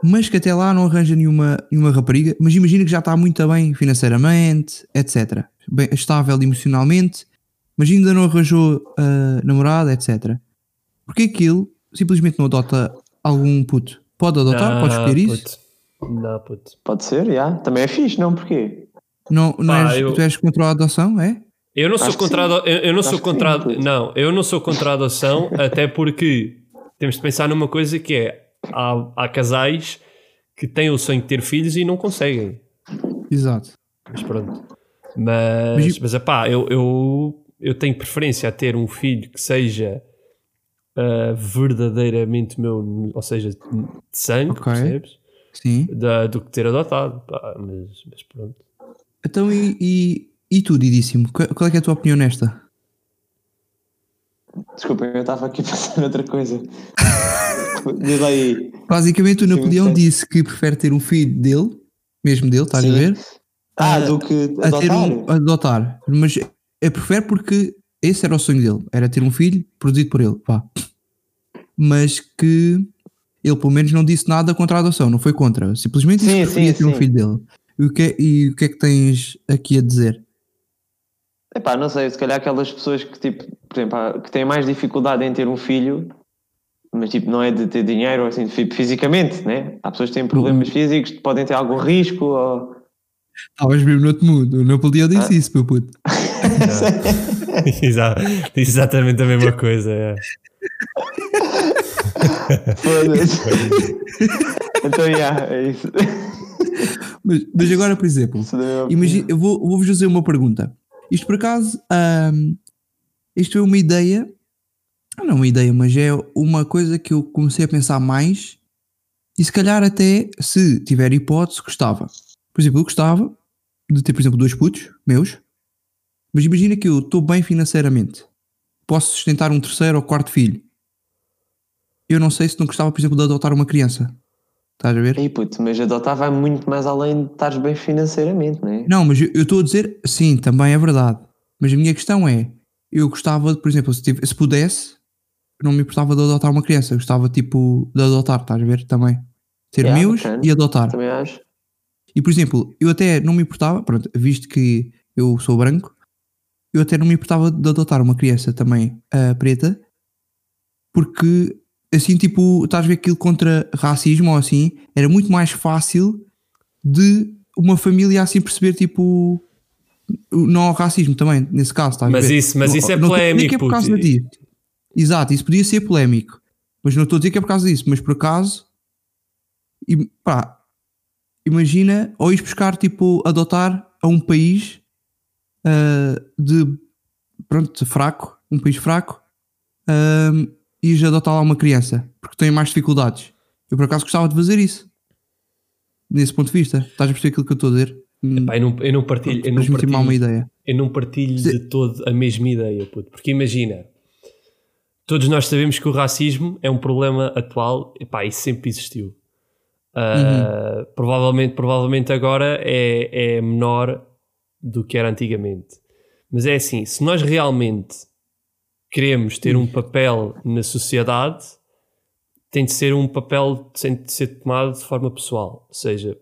Mas que até lá não arranja nenhuma, nenhuma rapariga. Mas imagina que já está muito bem financeiramente, etc. Bem, estável emocionalmente. Mas ainda não arranjou ah, namorada, etc. Porquê que ele simplesmente não adota algum puto? Pode adotar? Pode escolher isso?
puto. Não, puto.
Pode ser, já. Também é fixe, não? Porquê?
Não, não
Pá,
és,
eu-
Tu és contra a adoção? É?
Eu não sou
Acho
contra a eu, eu não
Acho
sou contra
sim,
não, eu não sou contra a adoção, até porque temos de pensar numa coisa que é há, há casais que têm o sonho de ter filhos e não conseguem.
Exato.
Mas pronto. Mas,
Mas
mas, epá, eu, eu, eu tenho preferência a ter um filho que seja ah, verdadeiramente meu, ou seja, de sangue,
Ok.
percebes?
Sim.
Da- do que ter adotado. Pá, mas, mas pronto.
Então, e, e, e tu, Didíssimo? Qual é, é a tua opinião nesta?
Desculpa, eu estava aqui a pensar noutra coisa. Diz aí.
Basicamente, o Napoleão disse que prefere ter um filho dele, mesmo dele, estás a ver?
Ah,
Ah,
do que
A ter
adotar.
um, a adotar. Mas eu prefere porque esse era o sonho dele, era ter um filho produzido por ele, pá. Mas que ele pelo menos não disse nada contra a adoção, não foi contra. Simplesmente disse
Sim,
que
sim,
ter um
sim.
filho dele. E o, que é, e o que é que tens aqui a dizer?
Epá, não sei, se calhar aquelas pessoas que, tipo, por exemplo, que têm mais dificuldade em ter um filho, mas tipo, não é de ter dinheiro, ou assim, fi- fisicamente, né? Há pessoas que têm problemas
Uhum.
físicos, podem ter algum risco, ou...
Estavas mesmo no outro mundo. O Napoleão disse
Ah.
isso, meu puto.
Exato. Disse exatamente a mesma coisa. é.
Foda-se. então, yeah, é isso.
Mas, mas agora, por exemplo,
é-
Imagina, eu vou- vou-vos fazer uma pergunta. Isto por acaso, ahm, isto é uma ideia, não é uma ideia, mas é uma coisa que eu comecei a pensar mais e se calhar até, se tiver hipótese, gostava. Por exemplo, eu gostava de ter, por exemplo, dois putos meus, mas imagina que eu estou bem financeiramente, posso sustentar um terceiro ou quarto filho. Eu não sei se não gostava, por exemplo, de adotar uma criança. Estás a ver?
Ei, puto, mas adotar vai muito mais além de estares bem financeiramente, não é?
Não, mas eu estou a dizer, sim, também é verdade. Mas a minha questão é: eu gostava, por exemplo, se, tive- se pudesse, não me importava de adotar uma criança. Eu gostava, tipo, de adotar, estás a ver? Também. Ter
Yeah,
meus
bacana.
e adotar.
Também acho.
E, por exemplo, eu até não me importava, pronto, visto que eu sou branco, eu até não me importava de adotar uma criança também ah, preta, porque assim, tipo, estás a ver aquilo contra racismo ou assim, era muito mais fácil de uma família assim perceber, tipo, o não ao racismo também, nesse caso, estás
Mas
a ver?
isso- mas
Não-
isso é
não
polémico,
que é por causa disso. Exato, isso podia ser polémico, mas não estou a dizer que é por causa disso, mas por acaso, e, pá, imagina, ou ires buscar, tipo, adotar a um país ah, de, pronto, fraco, um país fraco, um, e ires adotar lá uma criança, porque tem mais dificuldades. Eu, por acaso, gostava de fazer isso. Nesse ponto de vista. Estás a perceber aquilo que eu estou a dizer? Hum,
Pá, eu, não, eu não partilho, eu não
Transmitir-me uma
partilho,
ideia.
eu não partilho de todo a mesma ideia, puto. Porque imagina, todos nós sabemos que o racismo é um problema atual, e pá, isso sempre existiu. Ah, provavelmente, provavelmente agora é, é menor do que era antigamente. Mas é assim, se nós realmente queremos ter um papel na sociedade, tem de ser um papel tem de ser tomado de forma pessoal. Ou seja,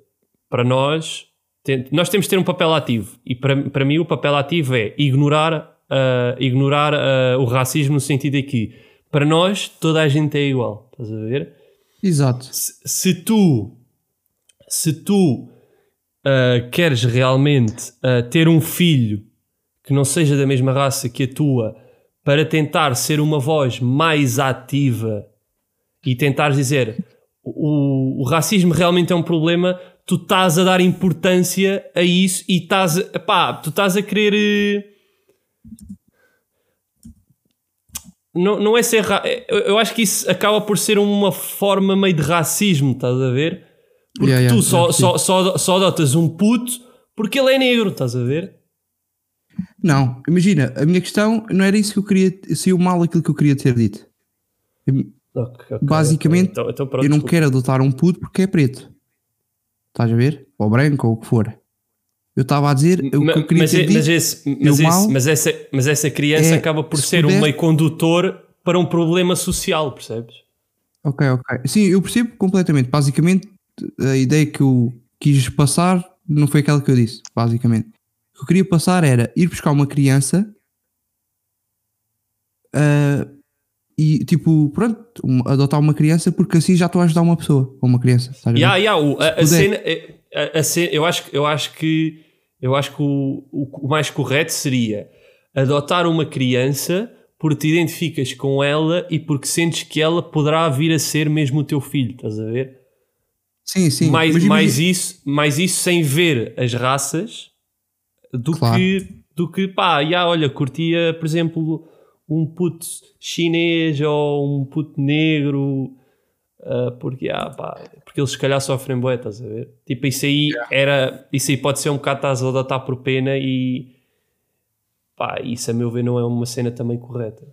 para nós, tem- nós temos de ter um papel ativo. E para, para mim, o papel ativo é ignorar, ah, ignorar ah, o racismo no sentido de que, para nós, toda a gente é igual. Estás a ver?
Exato.
se, se tu se tu ah, queres realmente ah, ter um filho que não seja da mesma raça que a tua para tentar ser uma voz mais ativa e tentar dizer o, o racismo realmente é um problema tu estás a dar importância a isso e estás a, epá, tu estás a querer eh, não, não é ser ra- eu, eu acho que isso acaba por ser uma forma meio de racismo, estás a ver? Porque
Yeah,
tu só,
yeah, sim.
só, só, só adotas um puto porque ele é negro, estás a ver?
Não, imagina, a minha questão não era isso que eu queria, saiu mal aquilo que eu queria ter dito. Eu-
Ok, ok,
Basicamente,
ok. Então- então pronto,
eu não
desculpa.
quero adotar um puto porque é preto. Estás a ver? Ou branco, ou o que for. Eu estava a dizer o que eu queria
mas,
ter
é-
dito.
mas, esse- mas, esse- mas essa, mas essa criança
é,
acaba por
se
ser um
puder-
meio condutor para um problema social, percebes?
Ok, ok. Sim, eu percebo completamente. Basicamente, a ideia que eu quis passar não foi aquela que eu disse, basicamente. O que eu queria passar era ir buscar uma criança ah, e, tipo, pronto, um- adotar uma criança porque assim já estou a ajudar uma pessoa ou uma criança. estás?
Yeah, yeah, o- a, a cena, é- a, a cena- eu acho, eu acho que eu acho que o, o, o mais correto seria adotar uma criança porque te identificas com ela e porque sentes que ela poderá vir a ser mesmo o teu filho, estás a ver?
Sim, sim.
mais,
Mas
mais, isso, mais isso sem ver as raças do
Claro.
que do que pá, já, olha, curtia, por exemplo, um puto chinês ou um puto negro ah, porque, ah, pá, porque eles se calhar sofrem bué, estás a ver? Tipo, isso aí era isso aí pode ser um bocado estás a adotar por pena e pá, isso a meu ver não é uma cena também correta.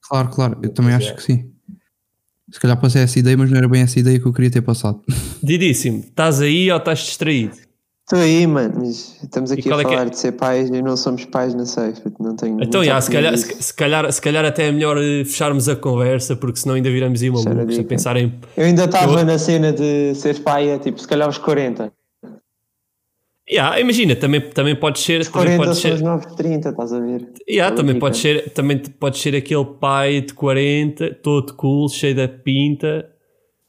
Claro, claro. Eu também acho
é.
que sim. Se calhar passei essa ideia, mas não era bem essa ideia que eu queria ter passado.
Didíssimo, estás aí ou estás distraído?
Estou aí, mano, mas estamos aqui a
é é?
falar de ser pais e não somos pais, não sei. puto, Não tenho.
Então, se, calhar, se, se calhar, se calhar até é melhor eh, fecharmos a conversa, porque senão ainda viramos aí malucos a pensar em.
Eu ainda estava na cena de ser pai, é tipo, se calhar aos 40.
Yeah, imagina, também, também pode ser.
Os
Também
40
pode
são os
ser,
novos 30, estás a ver?
yeah,
Boa
também pode ser, também pode ser aquele pai de 40, todo cool, cheio da pinta,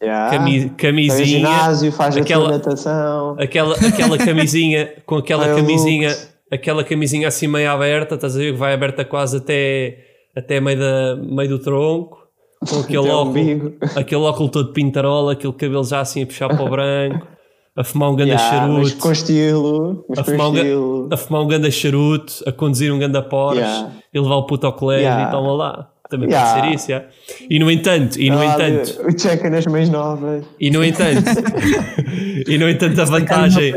Yeah.
cami- camisinha,
ginásio, faz
aquela- aquela, aquela camisinha, com aquela
ao
camisinha, aquela camisinha assim meio aberta, estás a ver que vai aberta quase até, até meio, da, meio do tronco, com aquele óculos. aquele óculo todo pintarola, aquele cabelo já assim a puxar para o branco, a fumar um ganda
Yeah, mas
charuto,
com estilo. Mas
a fumar, um
estilo.
a fumar um ganda charuto, a conduzir um ganda Porsche
Yeah.
e levar o puto ao colégio
Yeah.
e toma lá. Também
Yeah.
pode ser isso, yeah. E no entanto, e no
Ah,
entanto,
O checa nas mães novas.
e no entanto, e no entanto a vantagem,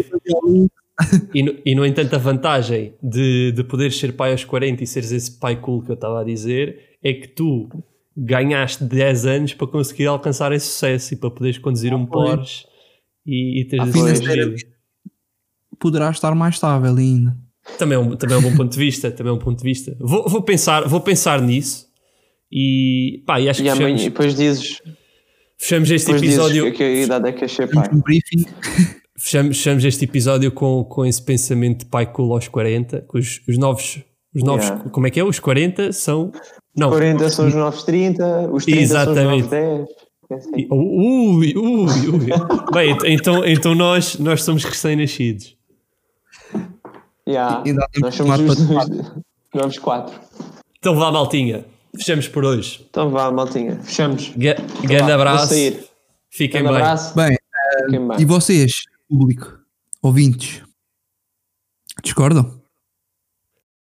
e no, e no entanto a vantagem de, de poderes ser pai aos 40 e seres esse pai cool que eu estava a dizer é que tu ganhaste 10 anos para conseguir alcançar esse sucesso e para poderes conduzir um
pois.
Porsche e, e teres
Ah,
esse.
Poderá estar mais estável ainda.
Também é, um, também é um bom ponto de vista. Também é um ponto de vista. Vou, vou, pensar, vou pensar nisso e pá, e acho
E
que
amanhã,
fechamos,
e depois dizes,
fechamos este episódio.
que a idade é que achei pai.
Um briefing.
Fechamos, fechamos este episódio com, com esse pensamento de pai cool aos 40, com os, os novos. Os novos
Yeah.
Como é que é? Os 40 são. Não.
40 são os novos 30, os 30
Exatamente.
são os novos 10. É assim.
E- Ui, ui, ui. Bem, ent- então, então nós, nós somos recém-nascidos.
Yeah,
Ainda temos
Nós somos os, os novos 4.
Então vá, maltinha. Fechamos por hoje.
Então vá, maltinha. Fechamos.
Ga-
Então
grande abraço. Fiquem
Grande
bem.
abraço.
Bem,
Fiquem bem.
e vocês, público, ouvintes, discordam?